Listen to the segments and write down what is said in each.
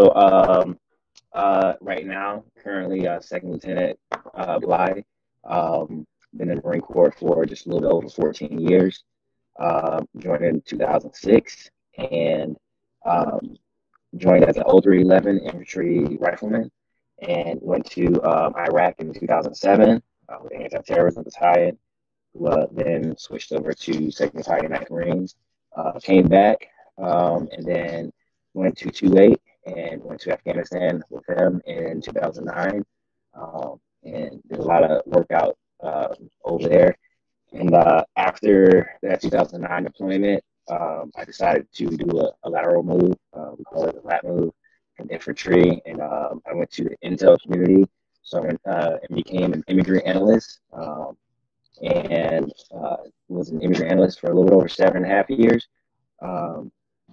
So, um, uh, right now, currently, uh, Second Lieutenant uh, Bly. Um, been in the Marine Corps for just a little bit over 14 years. Uh, joined in 2006 and um, joined as an 0311 infantry rifleman and went to um, Iraq in 2007 uh, with anti-terrorism battalion. Uh, then switched over to Second Battalion Ninth Marines. Uh, came back um, and then went to 28 and went to Afghanistan with them in 2009 um, and did a lot of workout uh, over there. And uh, after that 2009 deployment, um, I decided to do a, a lateral move. Uh, call it a lat move in infantry. And um, I went to the intel community. So I uh, became an imagery analyst um, and uh, was an imagery analyst for a little over seven and a half years. Um,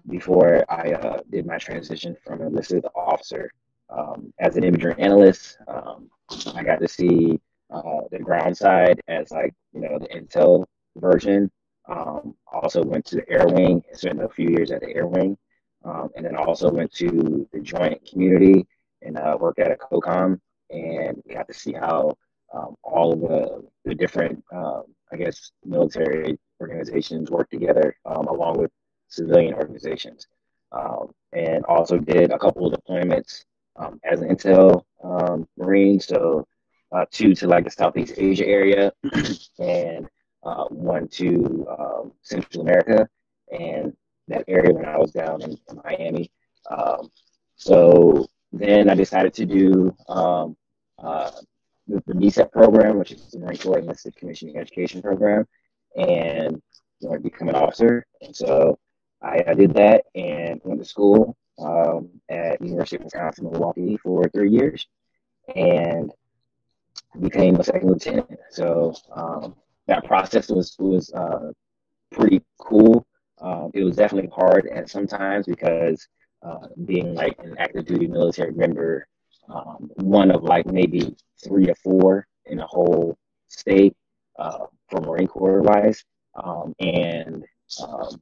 before I uh, did my transition from enlisted to officer. Um, as an imagery analyst, um, I got to see uh, the ground side as like you know the intel version. Um, also went to the air wing, spent a few years at the air wing, um, and then also went to the joint community and uh, worked at a COCOM and got to see how um, all of the, the different, um, I guess, military organizations work together along with civilian organizations. Um, and also did a couple of deployments um, as an intel um, marine. So uh, two to like the Southeast Asia area, and uh, one to um, Central America, and that area when I was down in, in Miami. Um, so then I decided to do um, uh, the, the program, which is the Marine Corps Enlisted Commissioning Education Program, and you know, become an officer. And so I, I did that and went to school um, at University of Wisconsin Milwaukee for three years and became a second lieutenant. So um, that process was was uh, pretty cool. Um, it was definitely hard at sometimes because uh, being like an active duty military member, um, one of like maybe three or four in the whole state uh, for Marine Corps wise, um, and um,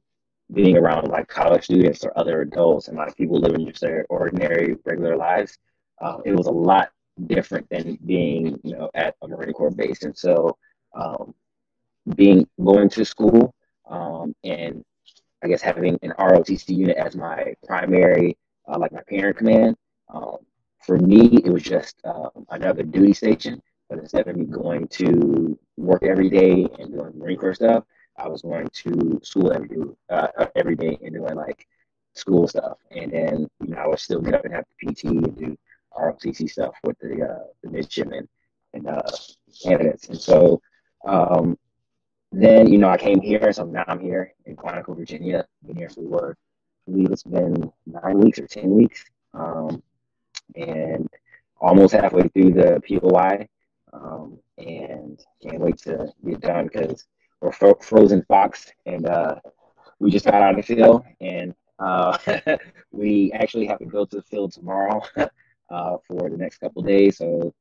being around like college students or other adults and like people living just their ordinary regular lives, uh, it was a lot different than being you know at a Marine Corps base. And so, um, being going to school um, and I guess having an ROTC unit as my primary, uh, like my parent command, um, for me it was just um, another duty station. But instead of me going to work every day and doing Marine Corps stuff, I was going to school every uh, every day and doing like school stuff, and then you know I would still get up and have the PT and do ROTC stuff with the uh, the midshipmen and uh, candidates, and so um, then you know I came here, so now I'm here in Quantico, Virginia. Been here for I believe it's been nine weeks or ten weeks, um, and almost halfway through the POI, um, and can't wait to get done because or fro- frozen fox, and uh, we just got out of the field, and Uh, we actually have to go to the field tomorrow uh, for the next couple days. So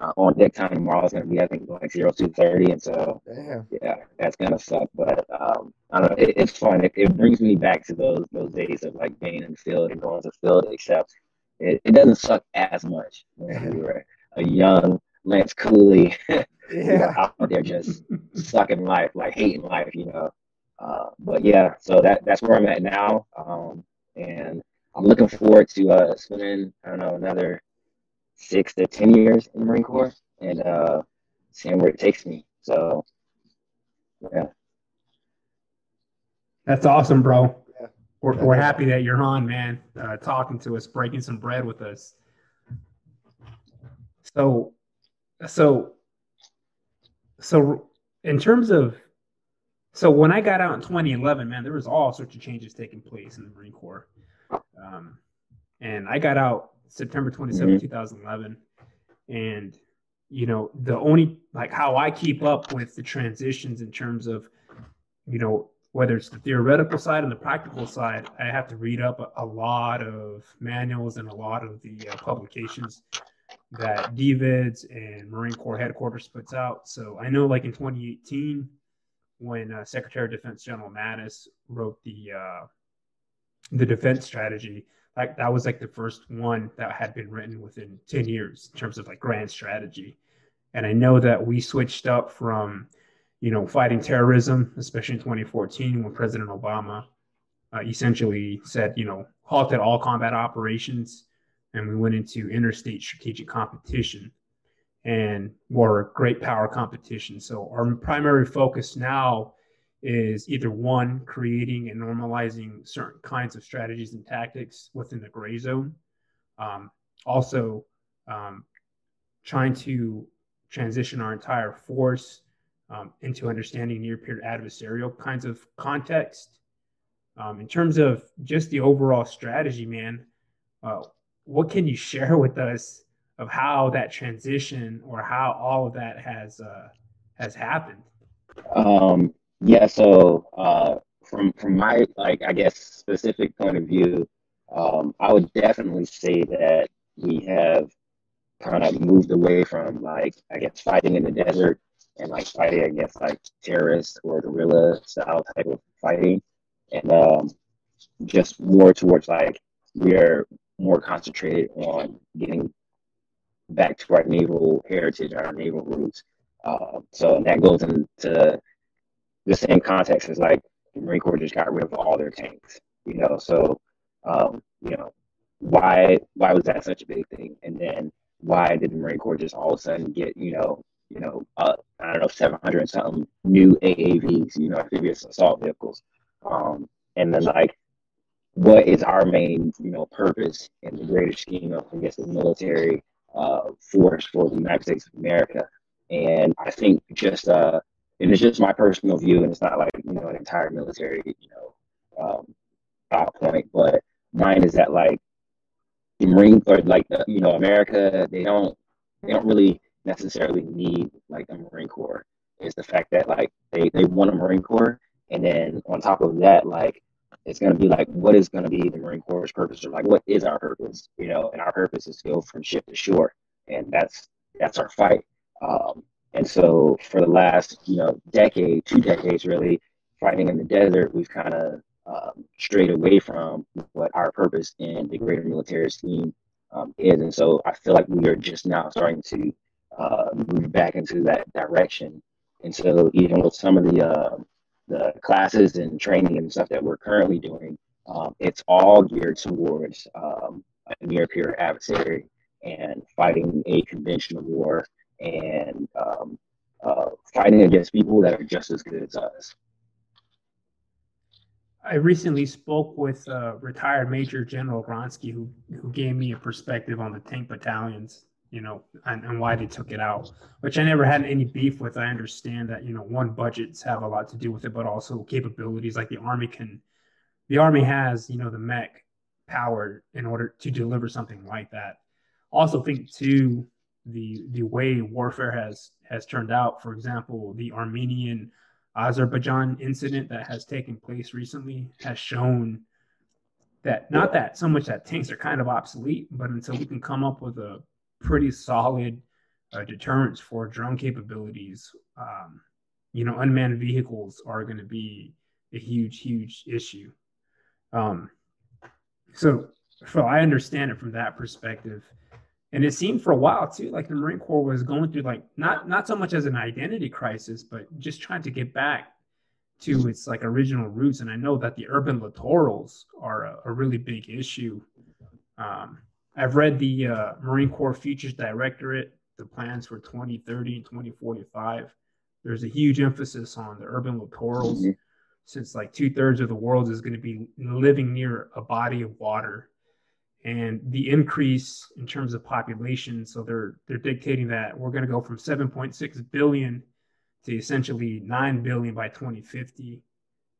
uh, on deck time tomorrow is going to be, I think, like zero two thirty, and so Damn. yeah, that's gonna suck. But um, I don't know, it, it's fun. It, it, brings me back to those those days of like being in the field and going to the field. Except it, it doesn't suck as much when you were a young Lance Cooley, yeah. you know, out there just sucking life, like hating life, you know. Uh, but yeah, so that that's where I'm at now, um, and I'm looking forward to uh, spending I don't know another six to ten years in the Marine Corps and uh, seeing where it takes me. So yeah, that's awesome, bro. Yeah. We're, we're happy that you're on, man, uh, talking to us, breaking some bread with us. So, so, so in terms of so when I got out in 2011, man, there was all sorts of changes taking place in the Marine Corps. Um, and I got out September 27, mm-hmm. 2011. And, you know, the only, like, how I keep up with the transitions in terms of, you know, whether it's the theoretical side and the practical side, I have to read up a, a lot of manuals and a lot of the uh, publications that DVIDS and Marine Corps headquarters puts out. So I know, like in 2018, when uh, Secretary of Defense General Mattis wrote the uh, the defense strategy, like that was like the first one that had been written within 10 years in terms of like grand strategy. And I know that we switched up from, you know, fighting terrorism, especially in 2014 when President Obama uh, essentially said, you know, halted all combat operations and we went into interstate strategic competition and more great power competition. So our primary focus now is either one, creating and normalizing certain kinds of strategies and tactics within the gray zone. Um, also, um, trying to transition our entire force um, into understanding near peer adversarial kinds of context. Um, in terms of just the overall strategy, man, uh, what can you share with us of how that transition or how all of that has uh, has happened? Um, yeah, so uh, from from my like I guess specific point of view, um, I would definitely say that we have kind of moved away from like I guess fighting in the desert and like fighting against like terrorists or guerrilla style type of fighting, and um, just more towards like we're more concentrated on getting back to our naval heritage, our naval roots. Uh, so that goes into the same context as like the Marine Corps just got rid of all their tanks, you know. So, um, you know, why why was that such a big thing? And then why did the Marine Corps just all of a sudden get, you know, you know, uh, I don't know, seven hundred something new AAVs, you know, amphibious assault vehicles, um, and then like, what is our main, you know, purpose in the greater scheme of, I guess, the military uh, force for the United States of America? And I think just uh, and it's just my personal view, and it's not like you know an entire military you know um, point, but mine is that like the Marine or like the, you know America, they don't they don't really necessarily need like a Marine Corps. It's the fact that like they they want a Marine Corps, and then on top of that, like it's going to be like what is going to be the Marine Corps' purpose, or like what is our purpose, you know? And our purpose is to go from ship to shore, and that's that's our fight. Um, and so for the last, you know, decade, two decades really, fighting in the desert, we've kind of um, strayed away from what our purpose in the greater military scheme um, is. And so I feel like we are just now starting to uh, move back into that direction. And so even with some of the uh, the classes and training and stuff that we're currently doing, um, it's all geared towards um, a near peer adversary and fighting a conventional war and um, uh, fighting against people that are just as good as us. I recently spoke with uh, retired Major General Gronsky, who who gave me a perspective on the tank battalions, you know, and, and why they took it out. Which I never had any beef with. I understand that you know one budgets have a lot to do with it, but also capabilities. Like the army can, the army has you know the mech power in order to deliver something like that. Also think too the the way warfare has has turned out. For example, the Armenian Azerbaijan incident that has taken place recently has shown that not that so much that tanks are kind of obsolete, but until we can come up with a pretty solid uh, deterrence for drone capabilities, um, you know, unmanned vehicles are going to be a huge, huge issue. Um, so, so I understand it from that perspective. And it seemed for a while too, like the Marine Corps was going through like not not so much as an identity crisis, but just trying to get back to its like original roots. And I know that the urban littorals are a, a really big issue. Um, I've read the uh, Marine Corps Futures Directorate, the plans for 2030 and 2045. There's a huge emphasis on the urban littorals, mm-hmm. since like two thirds of the world is going to be living near a body of water, and the increase in terms of population. So they're they're dictating that we're going to go from 7.6 billion to essentially 9 billion by 2050.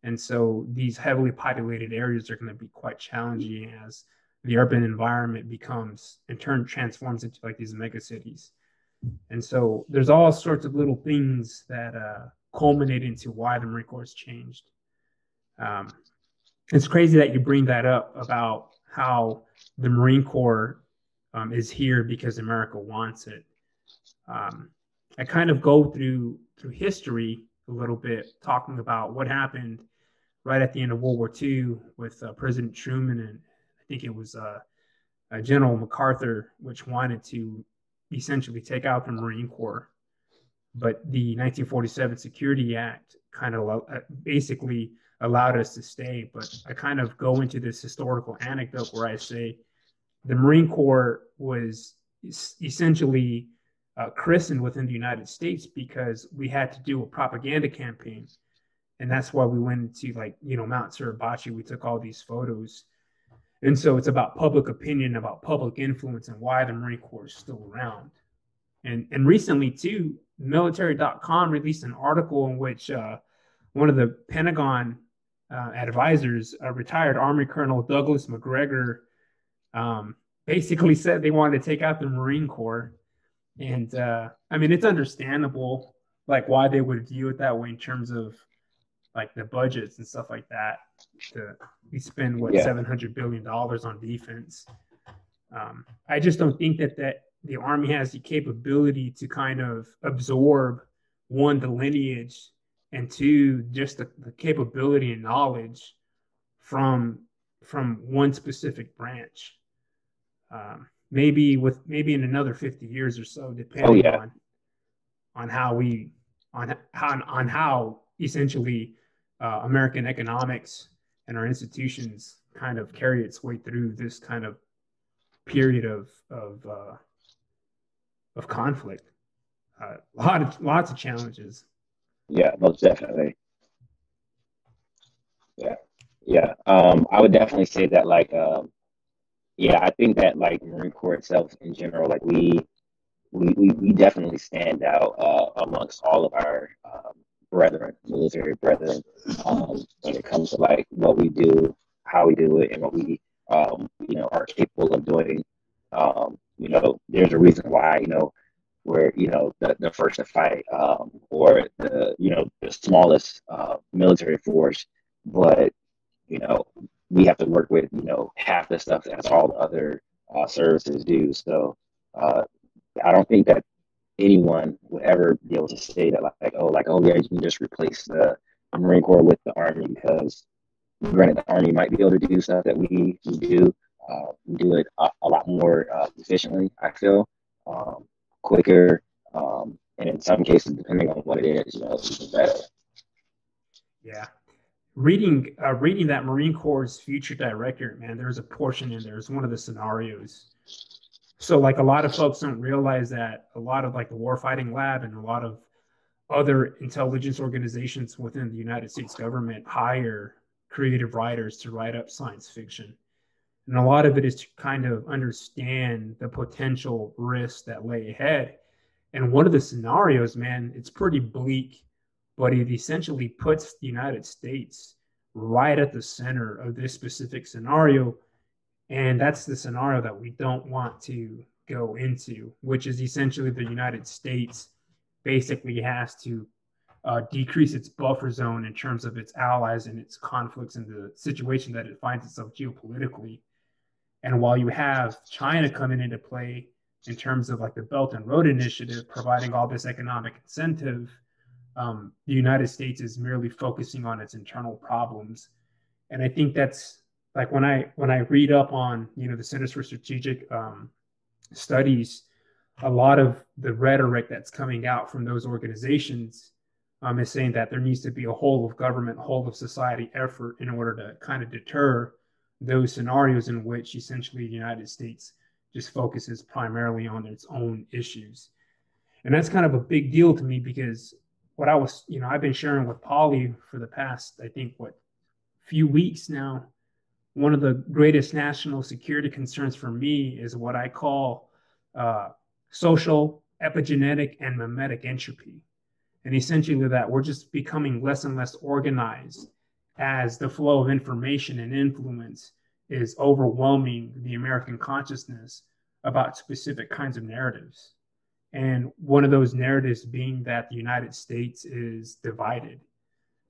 And so these heavily populated areas are going to be quite challenging as the urban environment becomes in turn transforms into like these mega cities. And so there's all sorts of little things that uh, culminate into why the Marine Corps changed. Um, it's crazy that you bring that up about how the Marine Corps um, is here because America wants it. Um, I kind of go through through history a little bit, talking about what happened right at the end of World War II with uh, President Truman and think it was uh, General MacArthur, which wanted to essentially take out the Marine Corps. But the 1947 Security Act kind of uh, basically allowed us to stay. But I kind of go into this historical anecdote where I say the Marine Corps was essentially uh, christened within the United States because we had to do a propaganda campaign. And that's why we went to like, you know, Mount Suribachi. We took all these photos. And so it's about public opinion, about public influence, and why the Marine Corps is still around. And, and recently, too, military.com released an article in which uh, one of the Pentagon uh, advisors, a retired Army Colonel Douglas Macgregor, um, basically said they wanted to take out the Marine Corps and uh, I mean, it's understandable like why they would view it that way in terms of like the budgets and stuff like that. To we spend what seven hundred billion dollars on defense. Um, I just don't think that that the army has the capability to kind of absorb one the lineage and two just the, the capability and knowledge from from one specific branch. Um, maybe with maybe in another 50 years or so depending oh, yeah. on on how we on how on how essentially uh, american economics and our institutions kind of carry its way through this kind of period of of uh, of conflict. Uh, a lot of lots of challenges. Yeah most definitely. Yeah yeah um i would definitely say that like um yeah, I think that like Marine Corps itself in general, like we we we, we definitely stand out uh, amongst all of our um, brethren, military brethren, um, when it comes to like what we do, how we do it, and what we um, you know are capable of doing. Um, you know, there's a reason why you know we're you know the, the first to fight um, or the you know the smallest uh, military force, but you know we have to work with you know half the stuff that all the other uh, services do. So uh, I don't think that anyone would ever be able to say that like oh like oh yeah you can just replace the Marine Corps with the Army because granted the Army might be able to do stuff that we, we do uh, do it a, a lot more uh, efficiently I feel um, quicker um, and in some cases depending on what it is you know even better. Yeah, reading uh, reading that Marine Corps future director, man, there's a portion in there. It's one of the scenarios. So like a lot of folks don't realize that a lot of like the warfighting lab and a lot of other intelligence organizations within the United States government hire creative writers to write up science fiction. And a lot of it is to kind of understand the potential risks that lay ahead. And one of the scenarios, man, it's pretty bleak but it essentially puts the United States right at the center of this specific scenario. And that's the scenario that we don't want to go into, which is essentially the United States basically has to uh, decrease its buffer zone in terms of its allies and its conflicts and the situation that it finds itself geopolitically. And while you have China coming into play in terms of like the Belt and Road Initiative, providing all this economic incentive, um, the United States is merely focusing on its internal problems. And I think that's like when I when I read up on you know the Centers for Strategic um, Studies, a lot of the rhetoric that's coming out from those organizations um, is saying that there needs to be a whole of government, whole of society effort in order to kind of deter those scenarios in which essentially the United States just focuses primarily on its own issues. And that's kind of a big deal to me because what I was, you know, I've been sharing with Polly for the past, I think, what, few weeks now. One of the greatest national security concerns for me is what I call uh, social, epigenetic, and mimetic entropy. And essentially, that we're just becoming less and less organized as the flow of information and influence is overwhelming the American consciousness about specific kinds of narratives. And one of those narratives being that the United States is divided.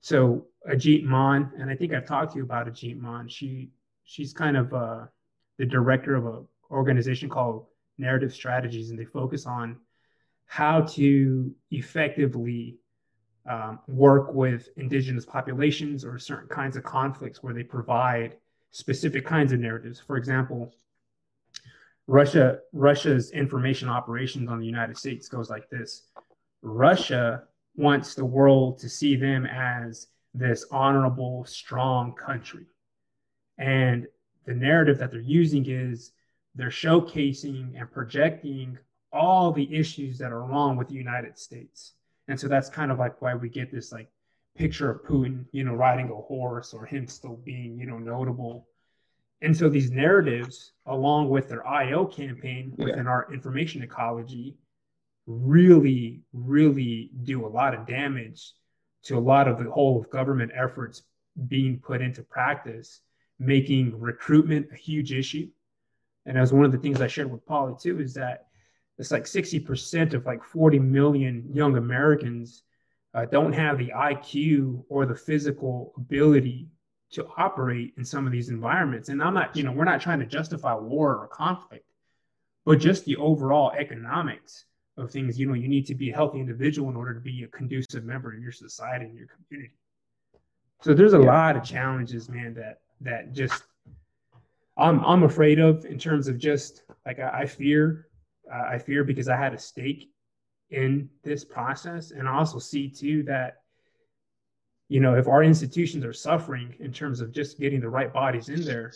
So Ajit Maan, and I think I've talked to you about Ajit Maan. She she's kind of uh, the director of an organization called Narrative Strategies, and they focus on how to effectively um, work with indigenous populations or certain kinds of conflicts where they provide specific kinds of narratives. For example, Russia Russia's information operations on the United States goes like this. Russia wants the world to see them as this honorable, strong country. And the narrative that they're using is they're showcasing and projecting all the issues that are wrong with the United States. And so that's kind of like why we get this like picture of Putin, you know, riding a horse or him still being, you know, notable. And so these narratives, along with their IO campaign within yeah. our information ecology, really, really do a lot of damage to a lot of the whole of government efforts being put into practice, making recruitment a huge issue. And as one of the things I shared with Polly too, is that it's like 60% of like 40 million young Americans uh, don't have the IQ or the physical ability to operate in some of these environments. And I'm not, you know, we're not trying to justify war or conflict, but just the overall economics of things. You know, you need to be a healthy individual in order to be a conducive member of your society and your community. So there's a yeah. lot of challenges, man, that that just I'm I'm afraid of in terms of just like I, I fear uh, I fear because I had a stake in this process, and I also see too that you know if our institutions are suffering in terms of just getting the right bodies in there,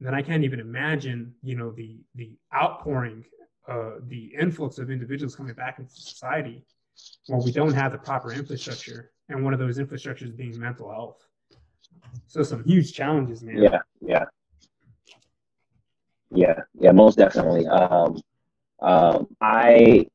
then I can't even imagine you know the the outpouring, uh, the influx of individuals coming back into society when we don't have the proper infrastructure, and one of those infrastructures being mental health. So some huge challenges, man. Yeah, yeah, yeah, yeah, most definitely. Um, um, I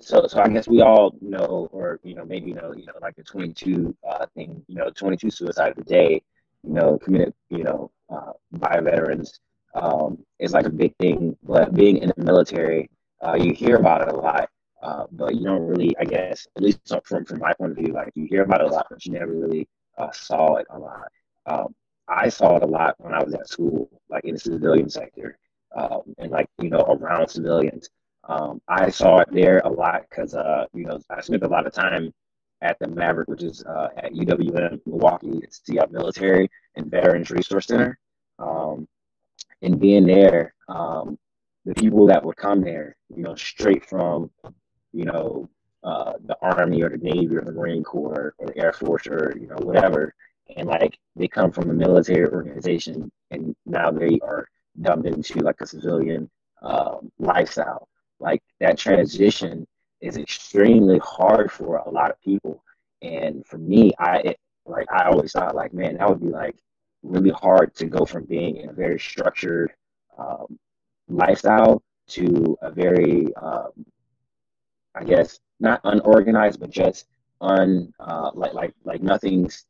so so I guess we all know, or you know, maybe know, you know, like the 22 uh, thing, you know, 22 suicides a day, you know, committed, you know, uh, by veterans um, is like a big thing. But being in the military, uh, you hear about it a lot, uh, but you don't really, I guess, at least from from my point of view, like you hear about it a lot, but you never really uh, saw it a lot. Um, I saw it a lot when I was at school, like in the civilian sector, um, and like you know around civilians. Um, I saw it there a lot because, uh, you know, I spent a lot of time at the MAVRC, which is uh, at UWM Milwaukee. It's the uh, Military and Veterans Resource Center. Um, and being there, um, the people that would come there, you know, straight from, you know, uh, the Army or the Navy or the Marine Corps or the Air Force or, you know, whatever. And like they come from a military organization and now they are dumped into like a civilian um, lifestyle like that transition is extremely hard for a lot of people. And for me, I it, like I always thought like, man, that would be like really hard to go from being in a very structured um, lifestyle to a very, um, I guess, not unorganized, but just un uh, like like like nothing's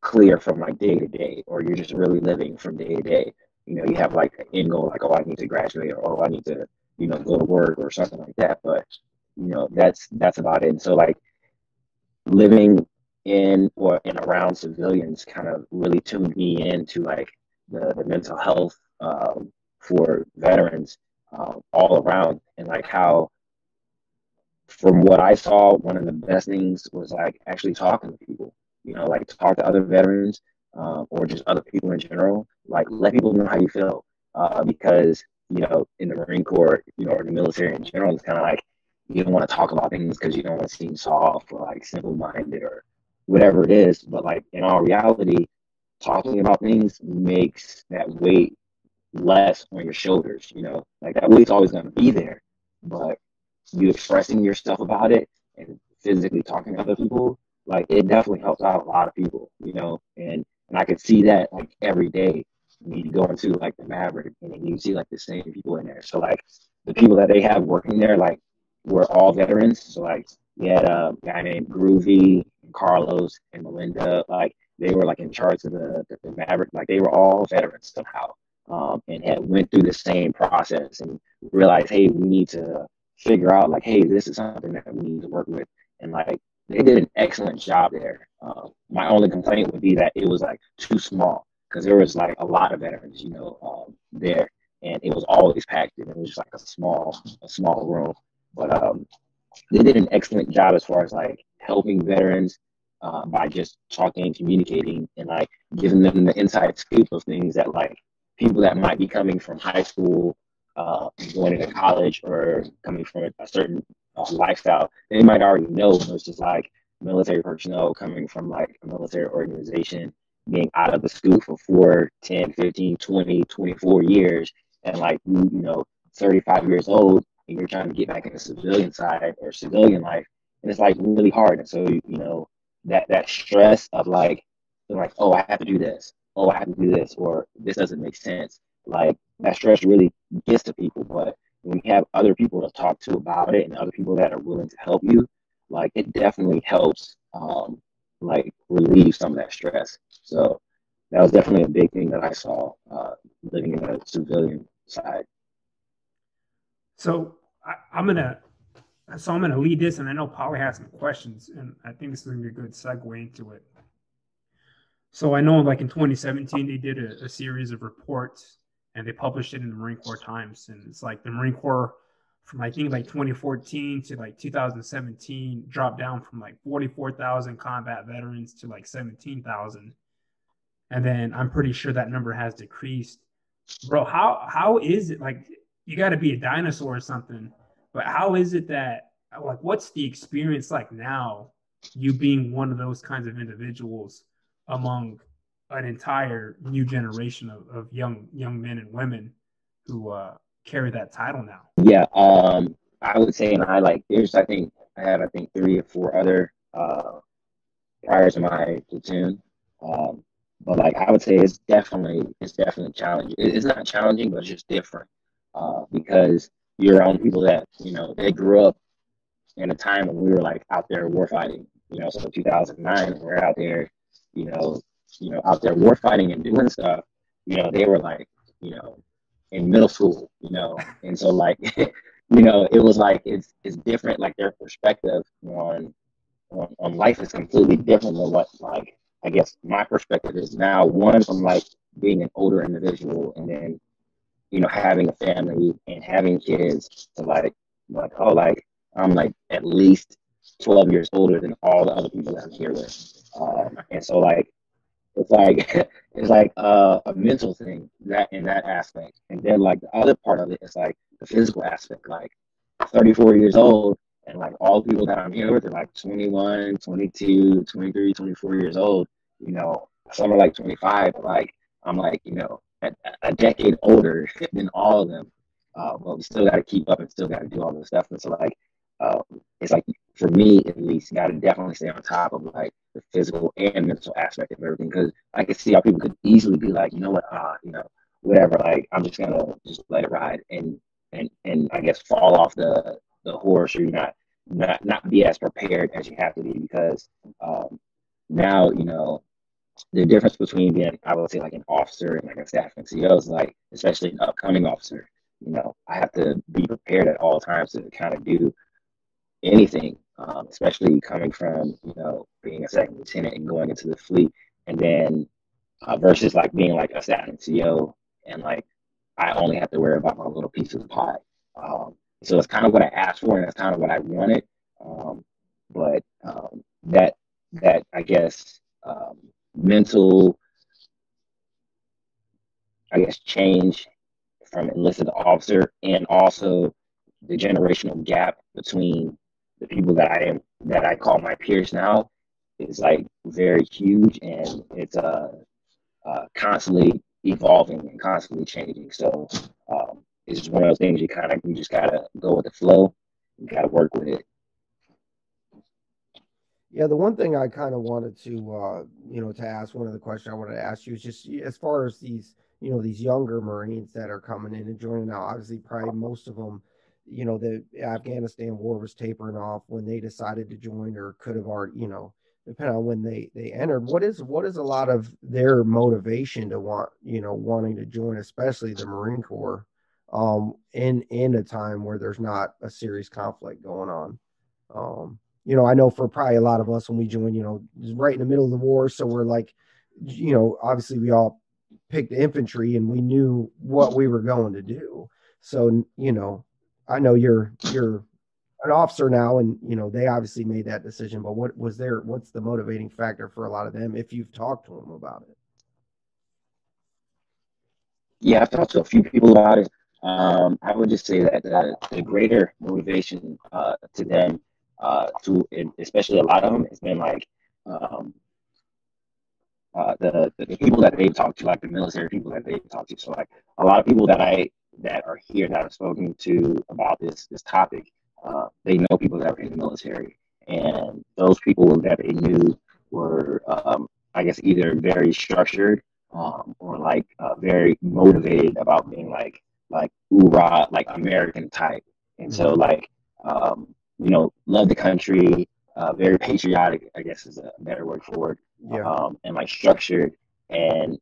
clear from like day to day, or you're just really living from day to day. You know, you have like an end goal, like oh, I need to graduate, or oh, I need to you know, go to work or something like that. But you know, that's that's about it. And so like living in or in around civilians kind of really tuned me into like the, the mental health um, for veterans uh, all around and like how from what I saw, one of the best things was like actually talking to people. You know, like talk to other veterans um, or just other people in general. Like let people know how you feel uh, because you know in the Marine Corps, you know, or the military in general, it's kind of like you don't want to talk about things because you don't want to seem soft or like simple minded or whatever it is. But like in all reality, talking about things makes that weight less on your shoulders. You know, like that weight's always going to be there, but you expressing yourself about it and physically talking to other people, like it definitely helps out a lot of people. You know, and and I could see that like every day when you go into like the MAVRC and you see like the same people in there. So like the people that they have working there, like were all veterans. So like we had a guy named Groovy, Carlos, and Melinda. Like they were like in charge of the, the, the MAVRC. Like they were all veterans somehow, um, and had went through the same process and realized, hey, we need to figure out like, hey, this is something that we need to work with. And like they did an excellent job there. Um, my only complaint would be that it was like too small because there was like a lot of veterans, you know, um, there, and it was always packed. And it was just like a small, a small room. But um, they did an excellent job as far as like helping veterans uh, by just talking and communicating and like giving them the inside scoop of things that like people that might be coming from high school, uh, going into college, or coming from a certain uh, lifestyle, they might already know versus like military personnel coming from like a military organization being out of the school for 4, 10, 15, 20, 24 years, and like you, you know, 35 years old, and you're trying to get back in the civilian side or civilian life, and it's like really hard. And so, you know, that that stress of like, like, oh, I have to do this, oh, I have to do this, or this doesn't make sense. Like that stress really gets to people, but when you have other people to talk to about it and other people that are willing to help you, like it definitely helps um, like relieve some of that stress. So that was definitely a big thing that I saw uh, living in a civilian side. So I, am gonna so I'm gonna lead this, and I know Polly has some questions, and I think this is gonna be a good segue into it. So I know, like in 2017, they did a, a series of reports, and they published it in the Marine Corps Times, and it's like the Marine Corps from I think like 2014 to like 2017 dropped down from like 44,000 combat veterans to like 17,000. And then I'm pretty sure that number has decreased. Bro, how how is it like you got to be a dinosaur or something, but how is it that like what's the experience like now you being one of those kinds of individuals among an entire new generation of, of young young men and women who uh carry that title now? Yeah, um, I would say, and I like there's I think I have I think three or four other uh, prior to my platoon. Um, but like I would say, it's definitely it's definitely challenging. It's not challenging, but it's just different uh, because you're around people that you know they grew up in a time when we were like out there war fighting. You know, so 2009, we're out there, you know, you know, out there war fighting and doing stuff. You know, they were like, you know, in middle school, you know, and so like, you know, it was like it's it's different. Like their perspective on on, on life is completely different than what like I guess my perspective is now. One from like being an older individual, and then you know having a family and having kids to like like oh like I'm like at least 12 years older than all the other people that I'm here with. Um, and so like it's like it's like uh, a mental thing that in that aspect, and then like the other part of it is like the physical aspect. Like 34 years old, and like all the people that I'm here with are like 21, 22, 23, 24 years old. You know, some are like 25. But like I'm like you know a, a decade older than all of them. Uh, but we still got to keep up and still got to do all this stuff. And so like um, it's like for me at least, got to definitely stay on top of like the physical and mental aspect of everything because I can see how people could easily be like, you know what, ah, you know, whatever. Like I'm just gonna just let it ride and and and I guess fall off the the horse or not not not be as prepared as you have to be because um, now you know the difference between being I would say like an officer and like a staff NCO is like especially an upcoming officer. You know, I have to be prepared at all times to kind of do anything um, especially coming from you know being a second lieutenant and going into the fleet, and then uh, versus like being like a staff NCO and like I only have to worry about my little piece of pie. Um, so it's kind of what I asked for, and that's kind of what I wanted. Um, but um, that that I guess um, mental, I guess change from enlisted officer, and also the generational gap between the people that I am that I call my peers now is like very huge, and it's uh, uh constantly evolving and constantly changing. So um, it's just one of those things you kind of you just gotta go with the flow. You gotta work with it. Yeah, the one thing I kind of wanted to, uh, you know, to ask one of the questions I wanted to ask you is just as far as these, you know, these younger Marines that are coming in and joining now. Obviously, probably most of them, you know, the Afghanistan war was tapering off when they decided to join, or could have already, you know, depending on when they they entered. What is what is a lot of their motivation to want, you know, wanting to join, especially the Marine Corps, um, in in a time where there's not a serious conflict going on. Um, you know, I know for probably a lot of us when we joined, you know, right in the middle of the war. So we're like, you know, obviously we all picked the infantry and we knew what we were going to do. So, you know, I know you're you're an officer now and you know they obviously made that decision, but what was there what's the motivating factor for a lot of them if you've talked to them about it? Yeah, I've talked to a few people about it. Um, I would just say that the, the greater motivation uh, to them uh, to especially a lot of them, it's been like um, uh, the, the people that they've talked to, like the military people that they've talked to. So like a lot of people that I that are here that I've spoken to about this this topic, uh, they know people that are in the military, and those people that they knew were, um, I guess, either very structured um, or like uh, very motivated about being like like hoorah, like American type. And so mm-hmm. like um, you know, love the country, uh, very patriotic, I guess is a better word for it, yeah. um, and like structured. And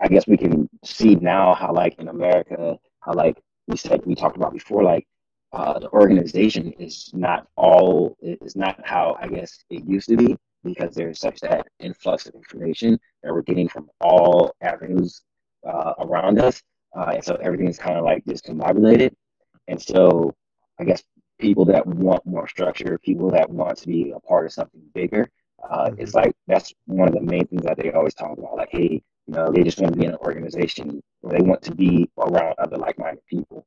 I guess we can see now how, like in America, how like we said we talked about before, like uh, the organization is not all is not how I guess it used to be because there's such that influx of information that we're getting from all avenues uh, around us, uh, and so everything's kind of like discombobulated. And so I guess people that want more structure, people that want to be a part of something bigger. Uh, mm-hmm. It's like that's one of the main things that they always talk about. Like, hey, you know, they just want to be in an organization or they want to be around other like-minded people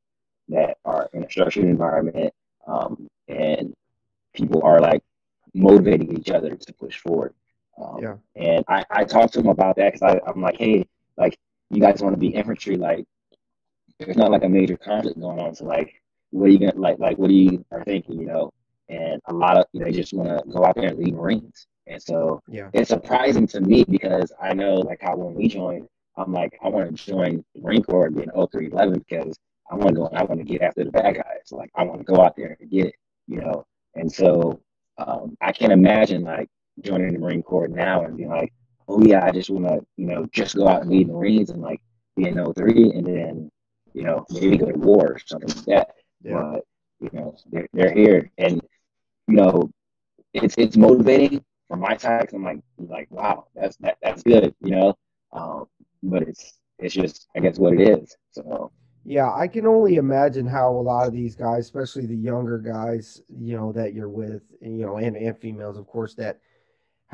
that are in a structured environment, um, and people are like motivating each other to push forward. Um, yeah. And I, I talked to them about that because I'm like, hey, like you guys want to be infantry, like there's not like a major conflict going on, so like what are you gonna like like what do you are thinking, you know? And a lot of you know, just wanna go out there and lead Marines. And so yeah. it's surprising to me because I know like how when we joined, I'm like, I want to join the Marine Corps and be an 0311 because I want to go and I want to get after the bad guys. Like I want to go out there and get it, you know. And so um, I can't imagine like joining the Marine Corps now and being like, oh yeah, I just want to, you know, just go out and lead Marines and like be an 03 and then, you know, maybe go to war or something like that. Yeah. But you know, they're they're here, and you know, it's it's motivating for my side. I'm like like wow, that's that, that's good, you know. Um, but it's it's just I guess what it is. So yeah, I can only imagine how a lot of these guys, especially the younger guys, you know, that you're with, you know, and, and females, of course, that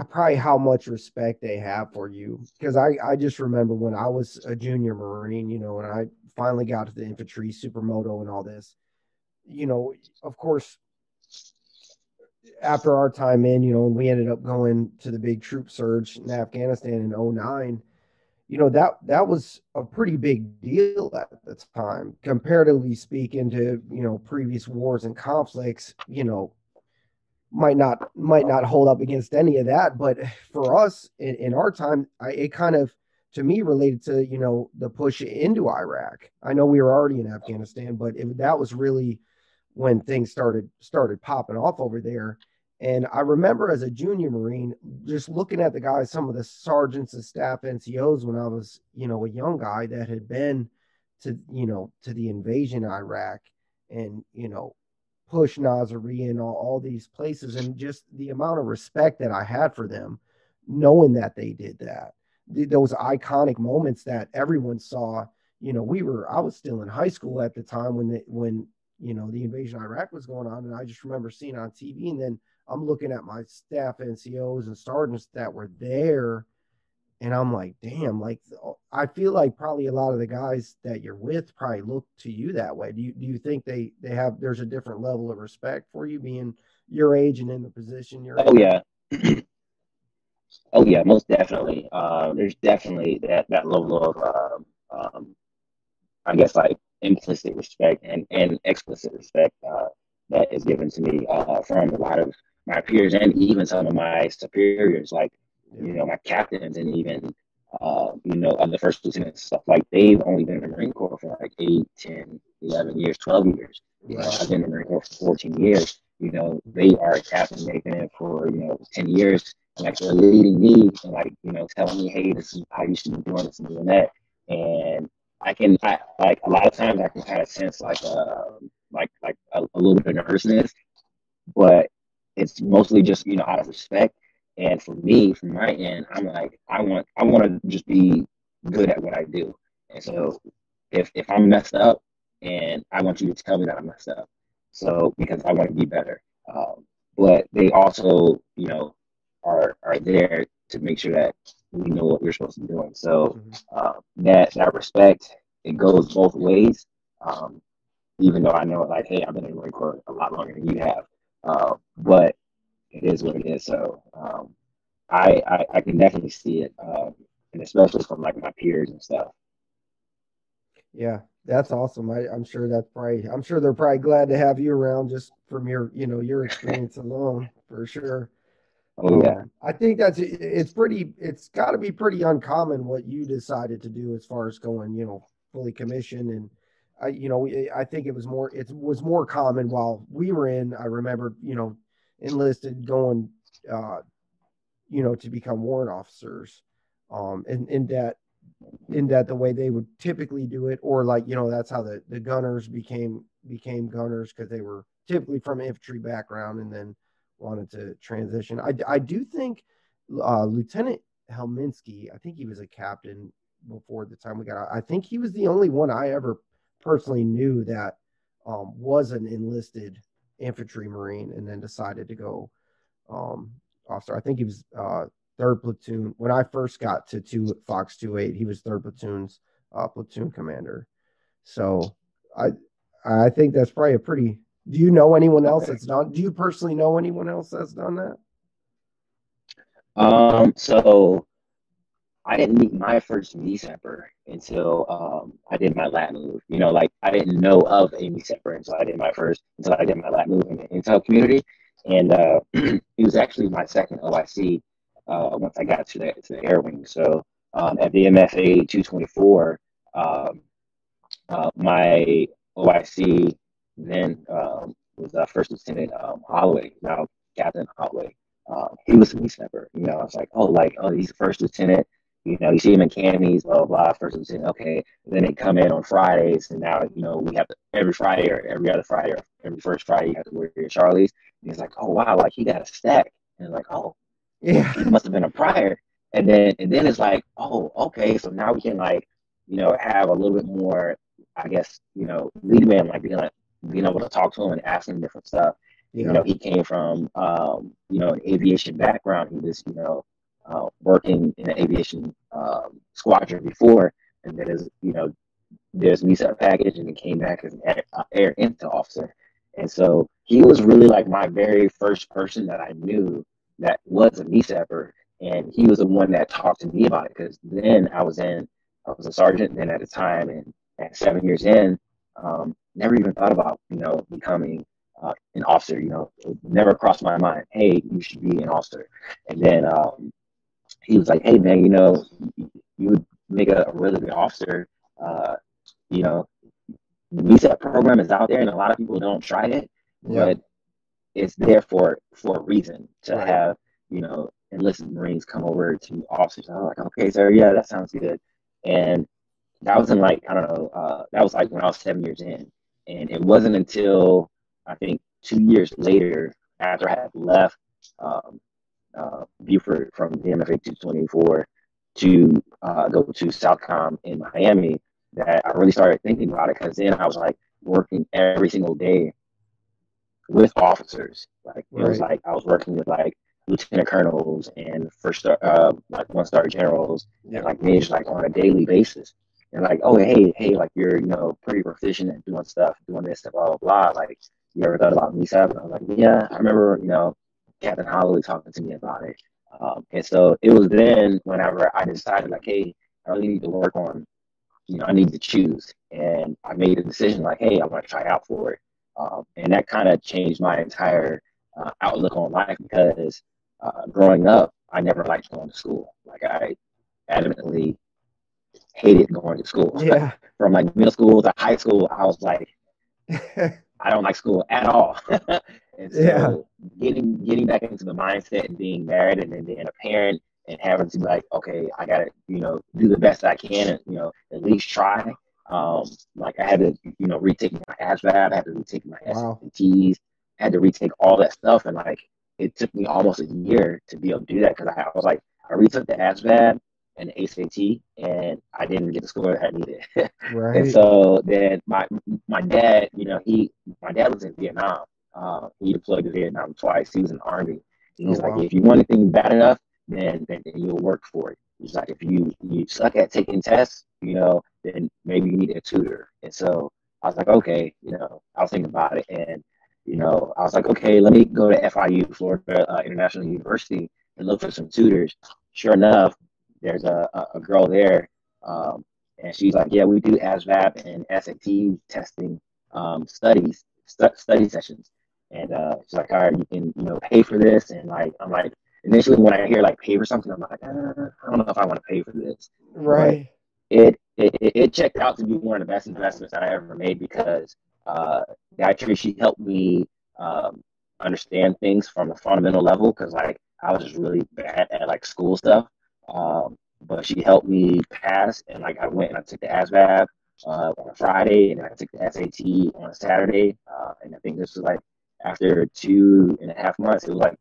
probably how much respect they have for you. Because I, I just remember when I was a junior Marine, you know, and I finally got to the infantry, supermoto, and all this you know, of course, after our time in, you know, we ended up going to the big troop surge in Afghanistan in 09, you know, that that was a pretty big deal at the time, comparatively speaking to, you know, previous wars and conflicts, you know, might not might not hold up against any of that. But for us in, in our time, I, it kind of to me related to, you know, the push into Iraq. I know we were already in Afghanistan, but that was really when things started started popping off over there. And I remember as a junior Marine, just looking at the guys, some of the sergeants and staff NCOs when I was, you know, a young guy that had been to, you know, to the invasion Iraq and, you know, push Nasiriyah and all, all these places, and just the amount of respect that I had for them, knowing that they did that, the, those iconic moments that everyone saw. You know, we were I was still in high school at the time when the, when you know the invasion of Iraq was going on, and I just remember seeing on TV, and then I'm looking at my staff NCOs and sergeants that were there and I'm like, damn, like I feel like probably a lot of the guys that you're with probably look to you that way. Do you do you think they they have there's a different level of respect for you being your age and in the position you're? Oh in? yeah, oh yeah, most definitely. Uh, there's definitely that that level of um, um, I guess like implicit respect and and explicit respect uh, that is given to me uh, from a lot of my peers and even some of my superiors. Like you know, my captains and even, uh, you know, other first lieutenants, stuff like they've only been in the Marine Corps for like 8, 10, 11 years, 12 years. You know, I've been in the Marine Corps for 14 years. You know, they are a captain, they've been in for, you know, 10 years. And like they're leading me and like, you know, telling me, hey, this is how you should be doing this and doing that. And I can, I, like, a lot of times I can kind of sense like, uh, like, like a, a little bit of nervousness, but it's mostly just, you know, out of respect and for me, from my end, I'm like, I want, I want to just be good at what I do. And so, if if I'm messed up, and I want you to tell me that I'm messed up, so because I want to be better. Um, but they also, you know, are are there to make sure that we know what we're supposed to be doing. So uh, that that respect it goes both ways. Um, even though I know, like, hey, I've been in the Marine Corps a lot longer than you have, uh, but it is what it is. So um, I, I, I can definitely see it, um, and especially from like my peers and stuff. Yeah, that's awesome. I, I'm sure that's probably I'm sure they're probably glad to have you around just from your you know your experience alone for sure. Oh yeah, I think that's it's pretty. It's got to be pretty uncommon what you decided to do as far as going you know fully commissioned and. I, you know, I think it was more, it was more common while we were in. I remember, you know, enlisted going, uh, you know, to become warrant officers. Um, and in that, in that the way they would typically do it, or like, you know, that's how the, the gunners became, became gunners because they were typically from infantry background and then wanted to transition. I, I do think uh, Lieutenant Helminski, I think he was a captain before the time we got out. I think he was the only one I ever personally knew that um, was an enlisted infantry marine and then decided to go um, officer. I think he was uh, third platoon when I first got to two Fox two eight. He was third platoon's uh, platoon commander. So I I think that's probably a pretty. Do you know anyone else that's done? Do you personally know anyone else that's done that? Um. So I didn't meet my first MECEPer until um, I did my lat move. You know, like I didn't know of a MECEPer until I did my first, until I did my lat move in the intel community. And uh, he was actually my second OIC uh, once I got to the, to the air wing. So um, at the MFA 224, um, uh, my OIC then um, was uh, First Lieutenant um, Holloway, now Captain Holloway. Uh, he was a MECEPer. You know, I was like, oh, like, oh, he's a first lieutenant. You know, you see him in academies, blah, blah, blah. First Lieutenant, okay. And then they come in on Fridays, and now, you know, we have to, every Friday or every other Friday or every first Friday, you have to wear your Charlie's. And he's like, oh, wow, like he got a stack. And like, oh, yeah, he must have been a prior. And then, and then it's like, oh, okay, so now we can like, you know, have a little bit more, I guess, you know, lead man, like being like, being able to talk to him and ask him different stuff. Yeah. You know, he came from, um, you know, an aviation background. He was, you know, uh, working in an aviation um, squadron before, and then as you know, there's MECEP package, and he came back as an air, uh, air intel officer. And so he was really like my very first person that I knew that was a MECEPer, and he was the one that talked to me about it because then I was in, I was a sergeant then at the time, and at seven years in, um, never even thought about you know becoming uh, an officer. You know, it never crossed my mind. Hey, you should be an officer. And then um, he was like, "Hey man, you know, you would make a, really good officer. Uh, you know, the MECEP program is out there, and a lot of people don't try it, yeah. but it's there for for a reason to have you know enlisted Marines come over to officers. I'm like, okay, sir, yeah, that sounds good. And that was in like I don't know, uh, that was like when I was seven years in, and it wasn't until I think two years later, after I had left um, uh, Beaufort from the MFA 224 to uh, go to Southcom in Miami, that I really started thinking about it because then I was like working every single day with officers. Like it was like I was working with like lieutenant colonels and first star, uh, like one star generals yeah. and like majors like on a daily basis. And like, oh hey, hey, like you're you know pretty proficient at doing stuff, doing this stuff, blah blah blah. Like you ever thought about MECEP? And I was like, yeah, I remember you know Captain Holloway talking to me about it. Um, and so it was then whenever I decided like, hey, I really need to work on, you know, I need to choose. And I made a decision like, hey, I want to try out for it. Um, and that kind of changed my entire uh, outlook on life because uh, growing up, I never liked going to school. Like I adamantly hated going to school. Yeah. From like middle school to high school, I was like, I don't like school at all. and so yeah. getting getting back into the mindset and being married and then being a parent and having to be like, okay, I gotta, you know, do the best I can and, you know, at least try. Um, like I had to, you know, retake my ASVAB, I had to retake my wow. SATs, had to retake all that stuff. And like, it took me almost a year to be able to do that because I, I, was like, I retook the ASVAB and the ACT and I didn't get the score that I needed. right. and so then my my dad, you know, he my dad was in Vietnam. Uh, he deployed to Vietnam twice. He was in the army. He's oh, like, wow. if you want anything bad enough, then, then then you'll work for it. He's like, if you you suck at taking tests, you know, then maybe you need a tutor. And so I was like, okay, you know, I was thinking about it, and you know, I was like, okay, let me go to FIU, Florida uh, International University, and look for some tutors. Sure enough, there's a, a girl there, um, and she's like, yeah, we do ASVAB and SAT testing um, studies, stu- study sessions. And uh, she's like, all right, you can, you know, pay for this. And like, I'm like, initially when I hear like pay for something, I'm like, uh, I don't know if I want to pay for this. Right. It, it it checked out to be one of the best investments that I ever made because uh, she helped me um, understand things from a fundamental level because like I was just really bad at like school stuff. Um, but she helped me pass, and like I went and I took the ASVAB uh, on a Friday, and I took the SAT on a Saturday, uh, and I think this was like after two and a half months, it was like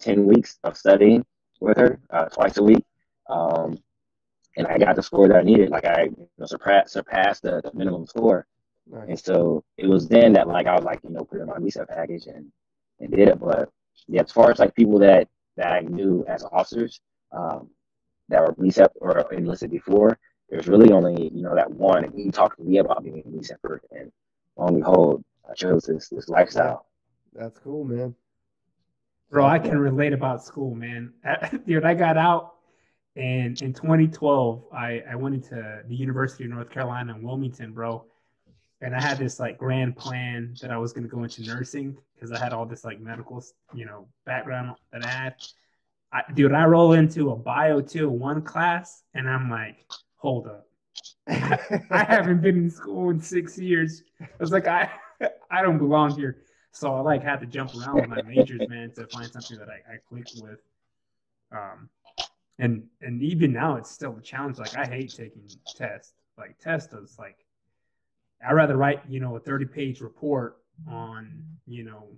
10 weeks of studying with her uh, twice a week. Um, and I got the score that I needed. Like I you know, surpassed, surpassed the, the minimum score. Nice. And so it was then that like I was like, you know, put in my visa package and, and did it. But yeah, as far as like people that, that I knew as officers um, that were MECEP or enlisted before, there's really only, you know, that one. And he talked to me about being a MECEPer. And lo and behold, I chose this, this lifestyle. That's cool, man. Bro, I can relate about school, man. Dude, I got out and in 2012, I, I went into the University of North Carolina in Wilmington, bro. And I had this like grand plan that I was going to go into nursing because I had all this like medical, you know, background that I had. I, dude, I roll into a bio 201 class and I'm like, hold up. I haven't been in school in six years. I was like, I, I don't belong here. So I like had to jump around with my majors, man, to find something that I, I clicked with. Um, and and even now it's still a challenge. Like I hate taking tests. Like tests is like I'd rather write, you know, a 30 page report on, you know,